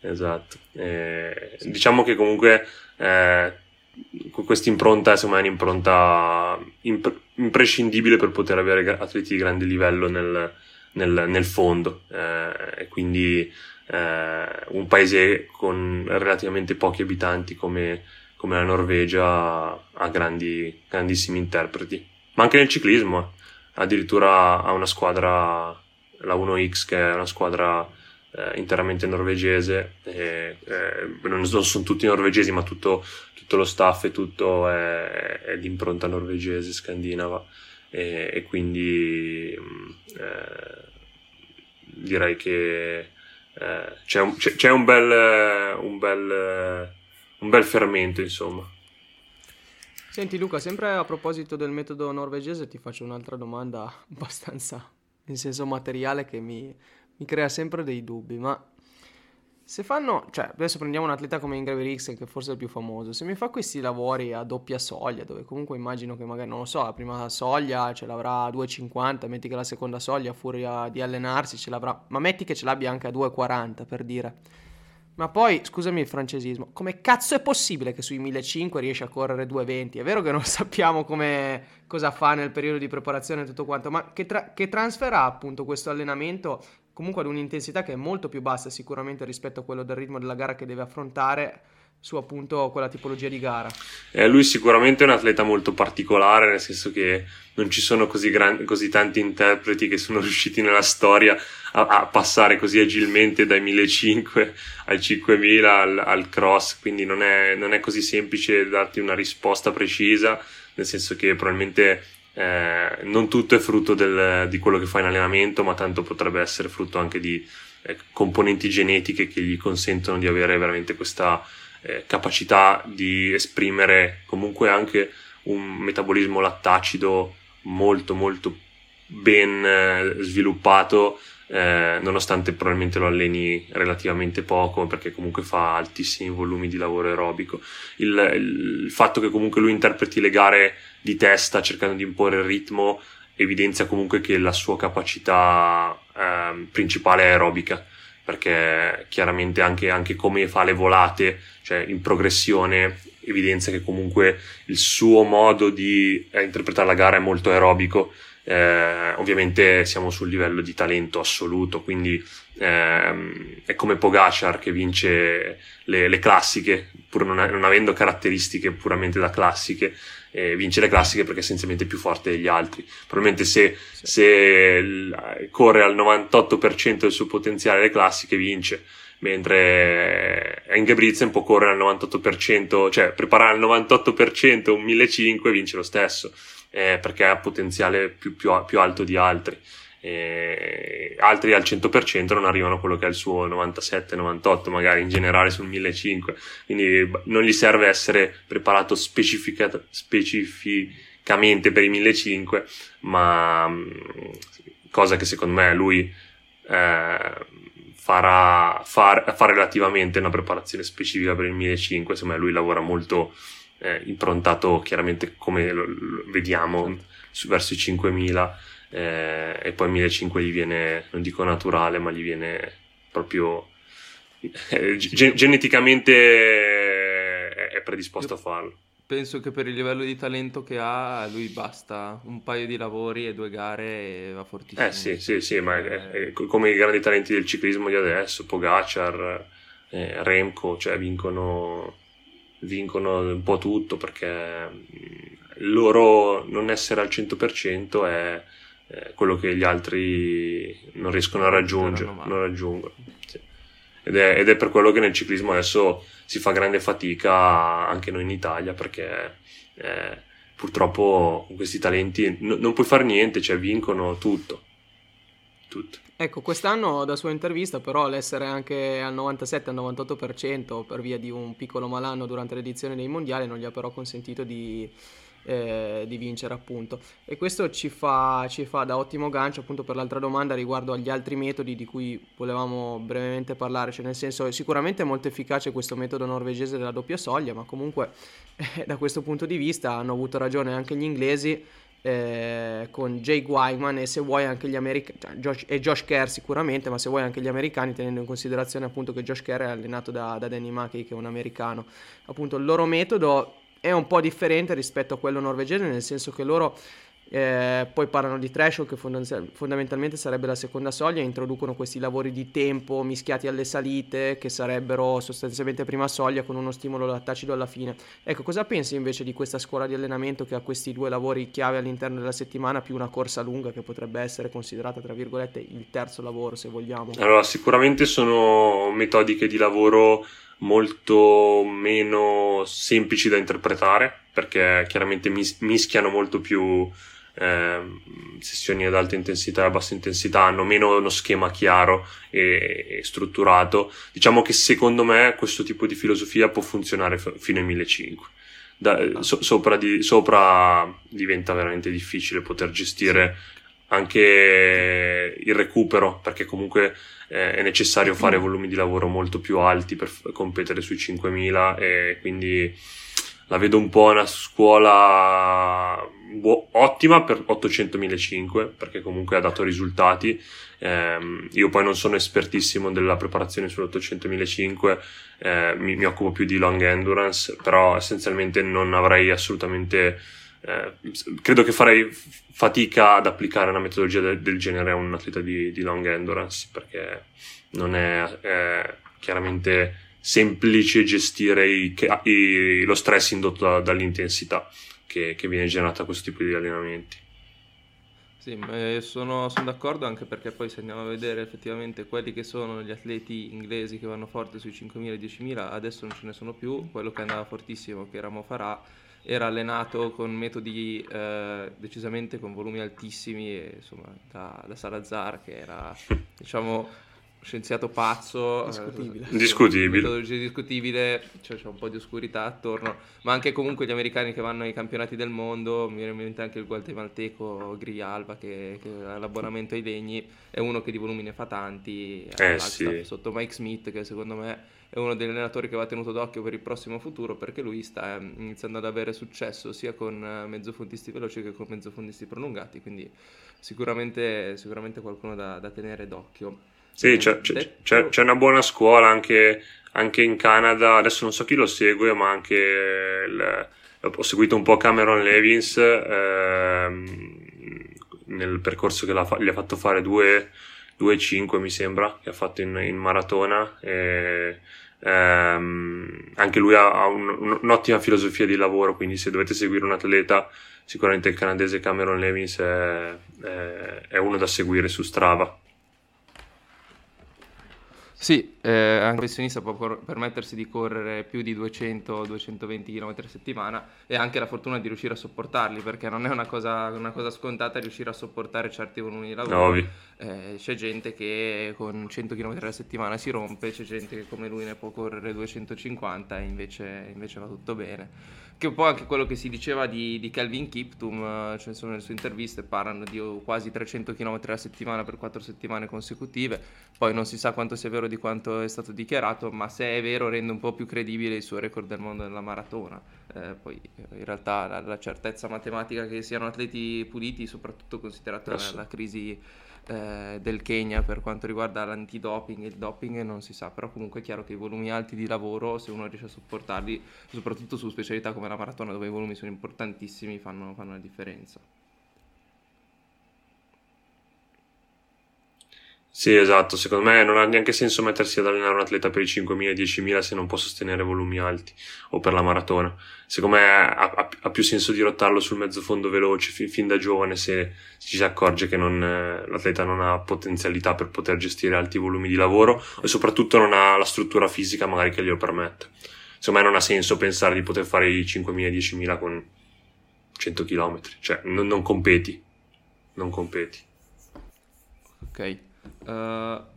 Speaker 7: esatto. Eh. Diciamo che comunque... Eh, questa impronta è un'impronta imp- imprescindibile per poter avere atleti di grande livello nel, nel, nel fondo eh, e quindi eh, un paese con relativamente pochi abitanti come, come la Norvegia ha grandi, grandissimi interpreti ma anche nel ciclismo eh. addirittura ha una squadra la 1X che è una squadra eh, interamente norvegese e, eh, non sono tutti norvegesi ma tutto tutto lo staff e tutto è, è di impronta norvegese, scandinava e, e quindi mm, eh, direi che eh, c'è, un, c'è, c'è un, bel, un, bel, un bel fermento insomma.
Speaker 6: Senti Luca, sempre a proposito del metodo norvegese ti faccio un'altra domanda *laughs* abbastanza in senso materiale che mi, mi crea sempre dei dubbi, ma se fanno, cioè adesso prendiamo un atleta come Ingrid Eriksen che forse è il più famoso, se mi fa questi lavori a doppia soglia, dove comunque immagino che magari, non lo so, la prima soglia ce l'avrà a 2,50, metti che la seconda soglia a furia di allenarsi ce l'avrà, ma metti che ce l'abbia anche a 2,40 per dire. Ma poi, scusami il francesismo, come cazzo è possibile che sui 1500 riesce a correre 2,20? È vero che non *laughs* sappiamo come, cosa fa nel periodo di preparazione e tutto quanto, ma che, tra- che transfer ha appunto questo allenamento comunque ad un'intensità che è molto più bassa sicuramente rispetto a quello del ritmo della gara che deve affrontare su appunto quella tipologia di gara.
Speaker 7: Eh, lui sicuramente è un atleta molto particolare, nel senso che non ci sono così, gran- così tanti interpreti che sono *laughs* riusciti nella storia a, a passare così agilmente dai 1500 ai 5000 al, al cross, quindi non è, non è così semplice darti una risposta precisa, nel senso che probabilmente eh, non tutto è frutto del, di quello che fa in allenamento, ma tanto potrebbe essere frutto anche di eh, componenti genetiche che gli consentono di avere veramente questa eh, capacità di esprimere comunque anche un metabolismo lattacido molto molto ben eh, sviluppato eh, nonostante probabilmente lo alleni relativamente poco perché comunque fa altissimi volumi di lavoro aerobico. Il, il, fatto che comunque lui interpreti le gare di testa cercando di imporre il ritmo evidenzia comunque che la sua capacità eh, principale è aerobica perché chiaramente anche, anche come fa le volate, cioè in progressione, evidenzia che comunque il suo modo di eh, interpretare la gara è molto aerobico eh, ovviamente siamo sul livello di talento assoluto, quindi ehm, è come Pogacar che vince le, le classiche, pur non, non, avendo caratteristiche puramente da classiche, eh, vince le classiche perché è essenzialmente più forte degli altri. Probabilmente se, sì. se corre al 98% del suo potenziale le classiche vince mentre Engebritzen può correre al 98%, cioè preparare al 98% un 1500 e vince lo stesso eh, perché ha potenziale più, più, più, alto di altri. e altri al 100% non arrivano a quello che è il suo 97-98 magari in generale sul 1500 quindi non gli serve essere preparato specificamente per i 1500 ma cosa che secondo me lui eh, farà fa, fa relativamente una preparazione specifica per il 1500 secondo me lui lavora molto eh, improntato chiaramente come lo, lo vediamo certo. su, verso i 5000 eh, e poi 1500 gli viene, non dico naturale, ma gli viene proprio eh, gen- geneticamente è predisposto a farlo.
Speaker 5: Penso che per il livello di talento che ha, lui basta un paio di lavori e due gare e va fortissimo.
Speaker 7: Eh sì, sì, sì, ma è, è come i grandi talenti del ciclismo di adesso, Pogacar, eh, Remco, cioè vincono, vincono un po' tutto perché il loro non essere al 100% è quello che gli altri non riescono a raggiungere. Non raggiungono. Sì. Ed, è, ed, è, per quello che nel ciclismo adesso si fa grande fatica anche noi in Italia perché eh, purtroppo con questi talenti n- non puoi fare niente, cioè vincono tutto. tutto.
Speaker 6: Ecco, quest'anno da sua intervista però l'essere anche al 97-98% per via di un piccolo malanno durante l'edizione dei mondiali non gli ha però consentito di eh, di vincere appunto. E questo ci fa, ci fa da ottimo gancio appunto per l'altra domanda riguardo agli altri metodi di cui volevamo brevemente parlare. Cioè nel senso sicuramente è molto efficace questo metodo norvegese della doppia soglia ma comunque *laughs* eh, da questo punto di vista hanno avuto ragione anche gli inglesi eh, con Jake Wyman e se vuoi anche gli americani cioè Josh, e Josh Kerr sicuramente ma se vuoi anche gli americani tenendo in considerazione appunto che Josh Kerr è allenato da, da Danny Mackey che è un americano. Appunto il loro metodo è un po' differente rispetto a quello norvegese, nel senso che loro eh, poi parlano di threshold che fondamentalmente sarebbe la seconda soglia, introducono questi lavori di tempo mischiati alle salite che sarebbero sostanzialmente prima soglia con uno stimolo lattacido alla fine. Ecco, cosa pensi invece di questa scuola di allenamento che ha questi due lavori chiave all'interno della settimana più una corsa lunga che potrebbe essere considerata tra virgolette il terzo lavoro se vogliamo?
Speaker 7: Allora, sicuramente sono metodiche di lavoro molto meno semplici da interpretare perché chiaramente mis- mischiano molto più eh, sessioni ad alta intensità e a bassa intensità hanno meno uno schema chiaro e, e strutturato. Diciamo che secondo me questo tipo di filosofia può funzionare f- fino ai 1500 da, so, sopra, di, sopra, diventa veramente difficile poter gestire anche il recupero perché comunque eh, è necessario fare volumi di lavoro molto più alti per f- competere sui 5000 e quindi la vedo un po' una scuola bu- ottima per 800.005 perché comunque ha dato risultati. Eh, io poi non sono espertissimo della preparazione sull'800.005 eh, mi, mi, occupo più di long endurance però essenzialmente non avrei assolutamente eh, credo che farei fatica ad applicare una metodologia de- del genere a un atleta di, di long endurance perché non è chiaramente semplice gestire i, i, lo stress indotto da, dall'intensità che, che, viene generata da questo tipo di allenamenti.
Speaker 5: Sì, eh, sono, sono, d'accordo anche perché poi se andiamo a vedere effettivamente quelli che sono gli atleti inglesi che vanno forte sui 5.000 e 10.000, adesso non ce ne sono più, quello che andava fortissimo che era Mo Farah era allenato con metodi eh, decisamente con volumi altissimi e, insomma da, da Salazar che era *laughs* diciamo scienziato pazzo,
Speaker 6: discutibile,
Speaker 7: eh, discutibile.
Speaker 5: metodologia discutibile, cioè c'è un po' di oscurità attorno, ma anche comunque gli americani che vanno ai campionati del mondo, mi viene in mente anche il guatemalteco Grialba che, che ha l'abbonamento ai legni, è uno che di volumi ne fa tanti,
Speaker 7: eh, sì.
Speaker 5: sotto Mike Smith che secondo me è uno degli allenatori che va tenuto d'occhio per il prossimo futuro perché lui sta eh, iniziando ad avere successo sia con eh, mezzofondisti veloci che con mezzofondisti prolungati, quindi sicuramente, sicuramente qualcuno da, da tenere d'occhio.
Speaker 7: Sì, c'è, c'è, c'è, c'è, una buona scuola anche, anche, in Canada. Adesso non so chi lo segue, ma anche il, ho seguito un po' Cameron Levins ehm, nel percorso che gli ha fatto fare 2,5 mi sembra, che ha fatto in, in maratona. E, ehm, anche lui ha, ha un, un'ottima filosofia di lavoro, quindi se dovete seguire un atleta, sicuramente il canadese Cameron Levins è, è, è uno da seguire su Strava.
Speaker 5: Sì, eh, un professionista può cor- permettersi di correre più di 200-220 km a settimana e anche la fortuna di riuscire a sopportarli perché non è una cosa, una cosa scontata riuscire a sopportare certi volumi di lavoro. Eh, c'è gente che con 100 km a settimana si rompe, c'è gente che come lui ne può correre 250 e invece, invece va tutto bene. Che un po' anche quello che si diceva di, di Calvin Kiptum, eh, cioè sono nelle sue interviste, parlano di quasi 300 km a settimana per 4 settimane consecutive, poi non si sa quanto sia vero di quanto è stato dichiarato, ma se è vero rende un po' più credibile il suo record del mondo nella maratona. Eh, poi in realtà la, la, certezza matematica che siano atleti puliti, soprattutto considerata la, la crisi eh, del Kenya per quanto riguarda l'antidoping e il doping non si sa, però comunque è chiaro che i volumi alti di lavoro, se uno riesce a sopportarli, soprattutto su specialità come la maratona dove i volumi sono importantissimi, fanno, fanno la differenza.
Speaker 7: Sì, esatto, secondo me non ha neanche senso mettersi ad allenare un atleta per i 5.000 e 10.000 se non può sostenere volumi alti o per la maratona. Secondo me ha, ha, più senso dirottarlo sul mezzo fondo veloce fin, fin da giovane se, se, ci si accorge che non, eh, l'atleta non ha potenzialità per poter gestire alti volumi di lavoro e soprattutto non ha la struttura fisica magari che glielo permette. Secondo me non ha senso pensare di poter fare i 5.000 e 10.000 con 100 km, cioè non, non competi, non competi.
Speaker 5: Ok. Uh,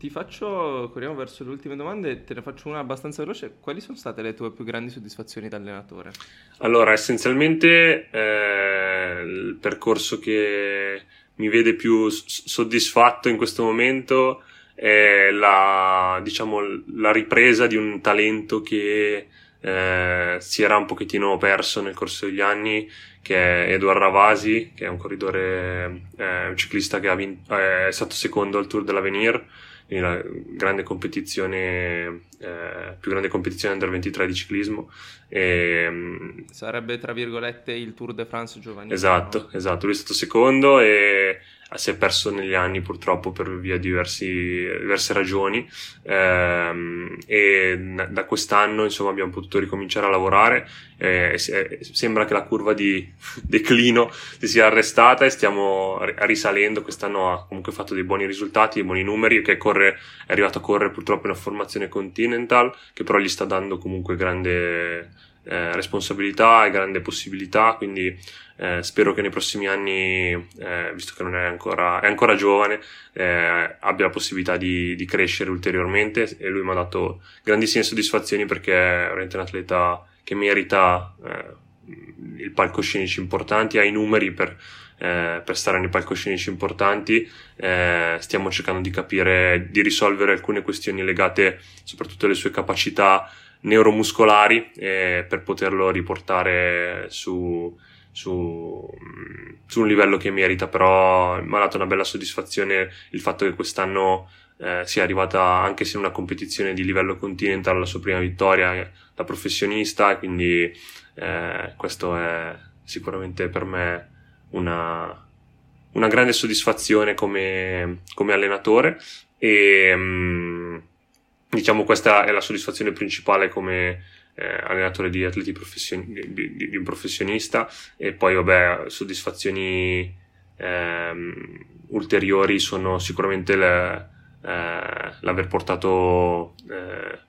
Speaker 5: ti faccio, corriamo verso le ultime domande, te ne faccio una abbastanza veloce. Quali sono state le tue più grandi soddisfazioni da allenatore?
Speaker 7: Allora, essenzialmente eh, il percorso che mi vede più soddisfatto in questo momento è la, diciamo, la ripresa di un talento che eh, si era un pochettino perso nel corso degli anni che è Edouard Ravasi, che è un corridore, eh, un ciclista che ha vinto, è stato secondo al Tour dell'Avenir, la grande competizione, eh, più grande competizione under 23 di ciclismo. E,
Speaker 5: mm, Sarebbe tra virgolette il Tour de France giovanile.
Speaker 7: Esatto, no? esatto, lui è stato secondo e si è perso negli anni purtroppo per via di diversi, diverse ragioni. Ehm, e da quest'anno insomma abbiamo potuto ricominciare a lavorare eh, sembra che la curva di *laughs* declino si sia arrestata e stiamo risalendo. Quest'anno ha comunque fatto dei buoni risultati dei buoni numeri che corre, è arrivato a correre purtroppo in una formazione continental che però gli sta dando comunque grande eh, responsabilità e grande possibilità quindi eh, spero che nei prossimi anni, eh, visto che non è ancora, è ancora giovane, eh, abbia la possibilità di, di, crescere ulteriormente e lui mi ha dato grandissime soddisfazioni perché è veramente un atleta che merita eh, il palcoscenici importanti, ha i numeri per, eh, per stare nei palcoscenici importanti. Eh, stiamo cercando di capire, di risolvere alcune questioni legate soprattutto alle sue capacità neuromuscolari eh, per poterlo riportare su, su, su, un livello che merita, però mi ha dato una bella soddisfazione il fatto che quest'anno eh, sia arrivata anche se in una competizione di livello continental la sua prima vittoria da professionista e quindi eh, questo è sicuramente per me una, una grande soddisfazione come, come allenatore. E mm, diciamo questa è la soddisfazione principale come eh, allenatore di atleti profession- di, di, di, un professionista. E poi vabbè soddisfazioni ehm, ulteriori sono sicuramente le, eh, l'aver portato eh,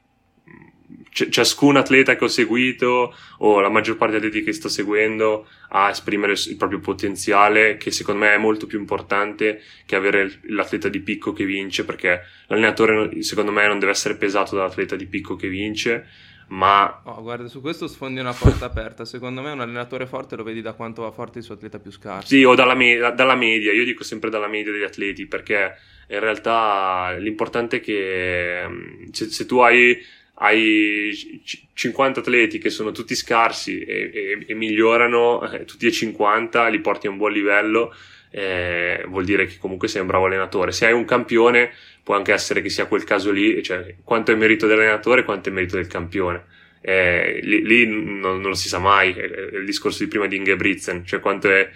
Speaker 7: c- ciascun atleta che ho seguito o la maggior parte degli atleti che sto seguendo a esprimere il proprio potenziale che secondo me è molto più importante che avere l'atleta di picco che vince perché l'allenatore secondo me non deve essere pesato dall'atleta di picco che vince ma...
Speaker 5: Oh, guarda, su questo sfondi una porta aperta. Secondo me un allenatore forte lo vedi da quanto va forte il suo atleta più scarso.
Speaker 7: Sì, o dalla, me- dalla media. Io dico sempre dalla media degli atleti, perché in realtà l'importante è che mm, se, se tu hai, hai, 50 atleti che sono tutti scarsi e, e, e migliorano eh, tutti e 50, li porti a un buon livello, eh, vuol dire che comunque sei un bravo allenatore. Se hai un campione può anche essere che sia quel caso lì, cioè quanto è merito dell'allenatore quanto è merito del campione. Eh, lì, lì non, non, lo si sa mai, è il discorso di prima di Ingebrigtsen, cioè quanto è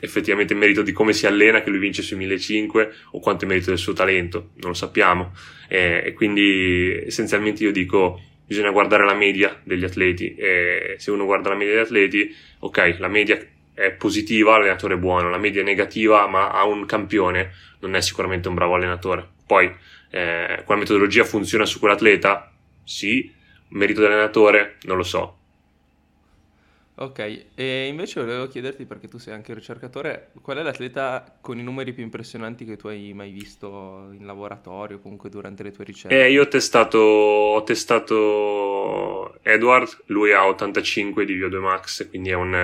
Speaker 7: effettivamente merito di come si allena che lui vince sui 1500 o quanto è merito del suo talento, non lo sappiamo. Eh, e quindi essenzialmente io dico bisogna guardare la media degli atleti e se uno guarda la media degli atleti, ok, la media è positiva, l'allenatore è buono, la media è negativa, ma ha un campione, non è sicuramente un bravo allenatore. Poi, eh, quella metodologia funziona su quell'atleta? Sì. Merito dell'allenatore? Non lo so.
Speaker 5: Ok, e invece volevo chiederti, perché tu sei anche un ricercatore, qual è l'atleta con i numeri più impressionanti che tu hai mai visto in laboratorio, comunque durante le tue ricerche?
Speaker 7: Eh, io ho testato, ho testato Edward, lui ha 85 di VO2 Max, quindi è un,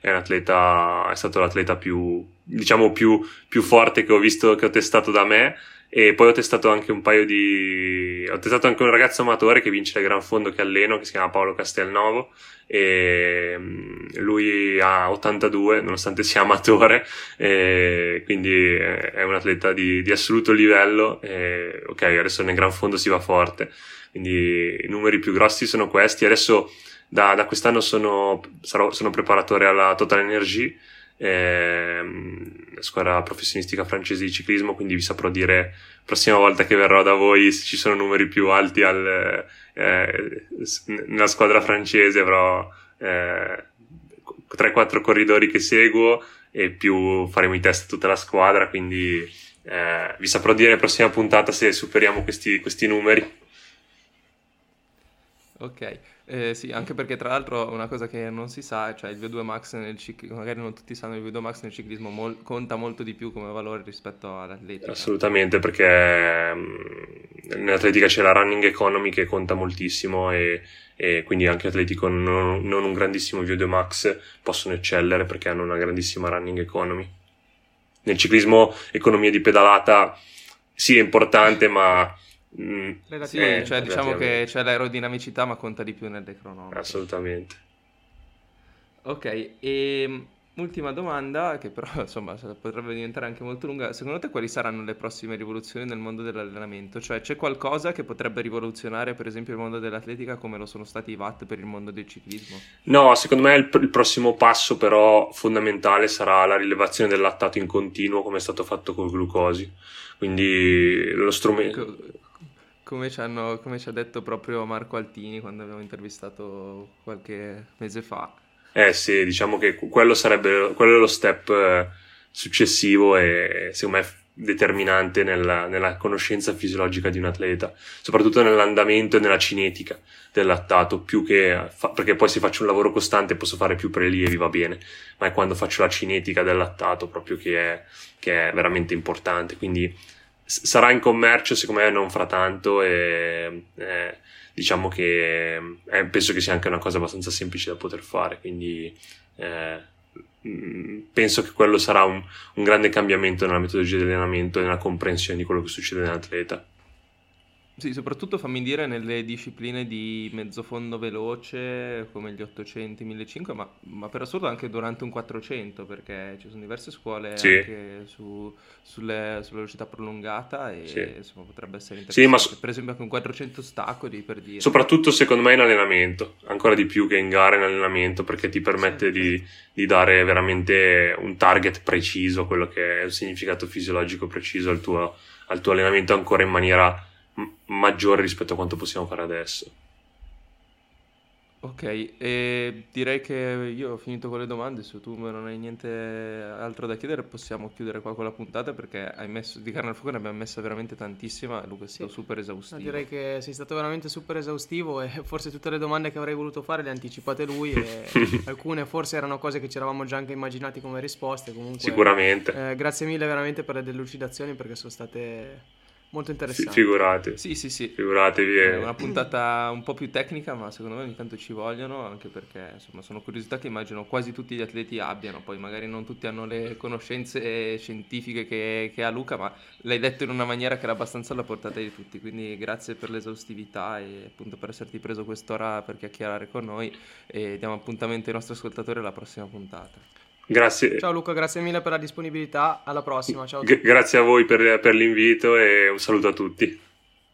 Speaker 7: è un atleta, è stato l'atleta più, diciamo, più, più forte che ho visto, che ho testato da me. E poi ho testato anche un paio di. Ho testato anche un ragazzo amatore che vince il Gran Fondo che alleno, che si chiama Paolo Castelnovo. E mm, lui ha 82, nonostante sia amatore, quindi è un atleta di, di assoluto livello. E, ok, adesso nel Gran Fondo si va forte. Quindi i numeri più grossi sono questi. Adesso da, da quest'anno sono, sarò, sono preparatore alla Total Energy ehm, squadra professionistica francese di ciclismo, quindi vi saprò dire la prossima volta che verrò da voi se ci sono numeri più alti al, eh, nella squadra francese, avrò eh, 3-4 corridori che seguo e più faremo i test tutta la squadra, quindi eh, vi saprò dire la prossima puntata se superiamo questi, questi numeri.
Speaker 5: Ok, eh, sì, anche perché tra l'altro una cosa che non si sa, cioè il VO2 max nel ciclismo, magari non tutti sanno il VO2 max nel ciclismo mol- conta molto di più come valore rispetto all'atletica.
Speaker 7: Assolutamente, perché mh, mm, nell'atletica c'è la running economy che conta moltissimo e, e quindi anche atleti con non, non un grandissimo VO2 max possono eccellere perché hanno una grandissima running economy. Nel ciclismo economia di pedalata sì è importante, ma
Speaker 5: Mm, sì, cioè diciamo che c'è l'aerodinamicità ma conta di più nelle cronometri.
Speaker 7: Assolutamente.
Speaker 5: Ok, e ehm, ultima domanda che però *laughs* insomma potrebbe diventare anche molto lunga. Secondo te quali saranno le prossime rivoluzioni nel mondo dell'allenamento? Cioè c'è qualcosa che potrebbe rivoluzionare per esempio il mondo dell'atletica come lo sono stati i watt per il mondo del ciclismo?
Speaker 7: No, secondo me il, il prossimo passo però fondamentale sarà la rilevazione del lattato in continuo come è stato fatto col glucosi. Quindi lo strumento... Ecco
Speaker 5: come ci, hanno, come ci ha detto proprio Marco Altini quando abbiamo intervistato qualche mese fa.
Speaker 7: Eh sì, diciamo che quello sarebbe quello è lo step eh, successivo e secondo me determinante nella, nella, conoscenza fisiologica di un atleta, soprattutto nell'andamento e nella cinetica del lattato, più che fa, perché poi se faccio un lavoro costante posso fare più prelievi, va bene, ma è quando faccio la cinetica del lattato proprio che è, che è veramente importante. Quindi sarà in commercio, secondo me non fra tanto e eh, diciamo che eh, penso che sia anche una cosa abbastanza semplice da poter fare, quindi eh, mm, penso che quello sarà un, un, grande cambiamento nella metodologia di allenamento e nella comprensione di quello che succede nell'atleta.
Speaker 5: Sì, soprattutto fammi dire nelle discipline di mezzofondo veloce come gli 800, 1500, ma, ma per assurdo anche durante un 400 perché ci sono diverse scuole sì. anche su, sulle, sulla velocità prolungata e sì. insomma potrebbe essere interessante. Sì, ma... Per esempio anche un 400 stacoli per dire.
Speaker 7: Soprattutto secondo me in allenamento, ancora di più che in gara in allenamento perché ti permette di, di, dare veramente un target preciso, quello che è il significato fisiologico preciso al tuo, al tuo allenamento ancora in maniera maggiore rispetto a quanto possiamo fare adesso.
Speaker 5: Ok, e direi che io ho finito con le domande, se tu non hai niente altro da chiedere possiamo chiudere qua con la puntata perché hai messo, di carne al fuoco ne abbiamo messa veramente tantissima, Luca è stato sì. super esaustivo.
Speaker 6: No, direi che sei stato veramente super esaustivo e forse tutte le domande che avrei voluto fare le ha anticipate lui e *laughs* alcune forse erano cose che ci eravamo già anche immaginati come risposte, comunque
Speaker 7: sicuramente.
Speaker 6: Eh, grazie mille veramente per le delucidazioni perché sono state molto interessante.
Speaker 7: figurate.
Speaker 5: Sì, sì, sì.
Speaker 7: Figuratevi. È
Speaker 5: una puntata un po' più tecnica, ma secondo me ogni tanto ci vogliono, anche perché insomma sono curiosità che immagino quasi tutti gli atleti abbiano. Poi magari non tutti hanno le conoscenze scientifiche che, che ha Luca, ma l'hai detto in una maniera che era abbastanza alla portata di tutti. Quindi grazie per l'esaustività e appunto per esserti preso quest'ora per chiacchierare con noi e diamo appuntamento ai nostri ascoltatori alla prossima puntata.
Speaker 7: Grazie.
Speaker 6: Ciao Luca, grazie mille per la disponibilità. Alla prossima. Ciao.
Speaker 7: G- grazie a voi per, per l'invito e un saluto a tutti.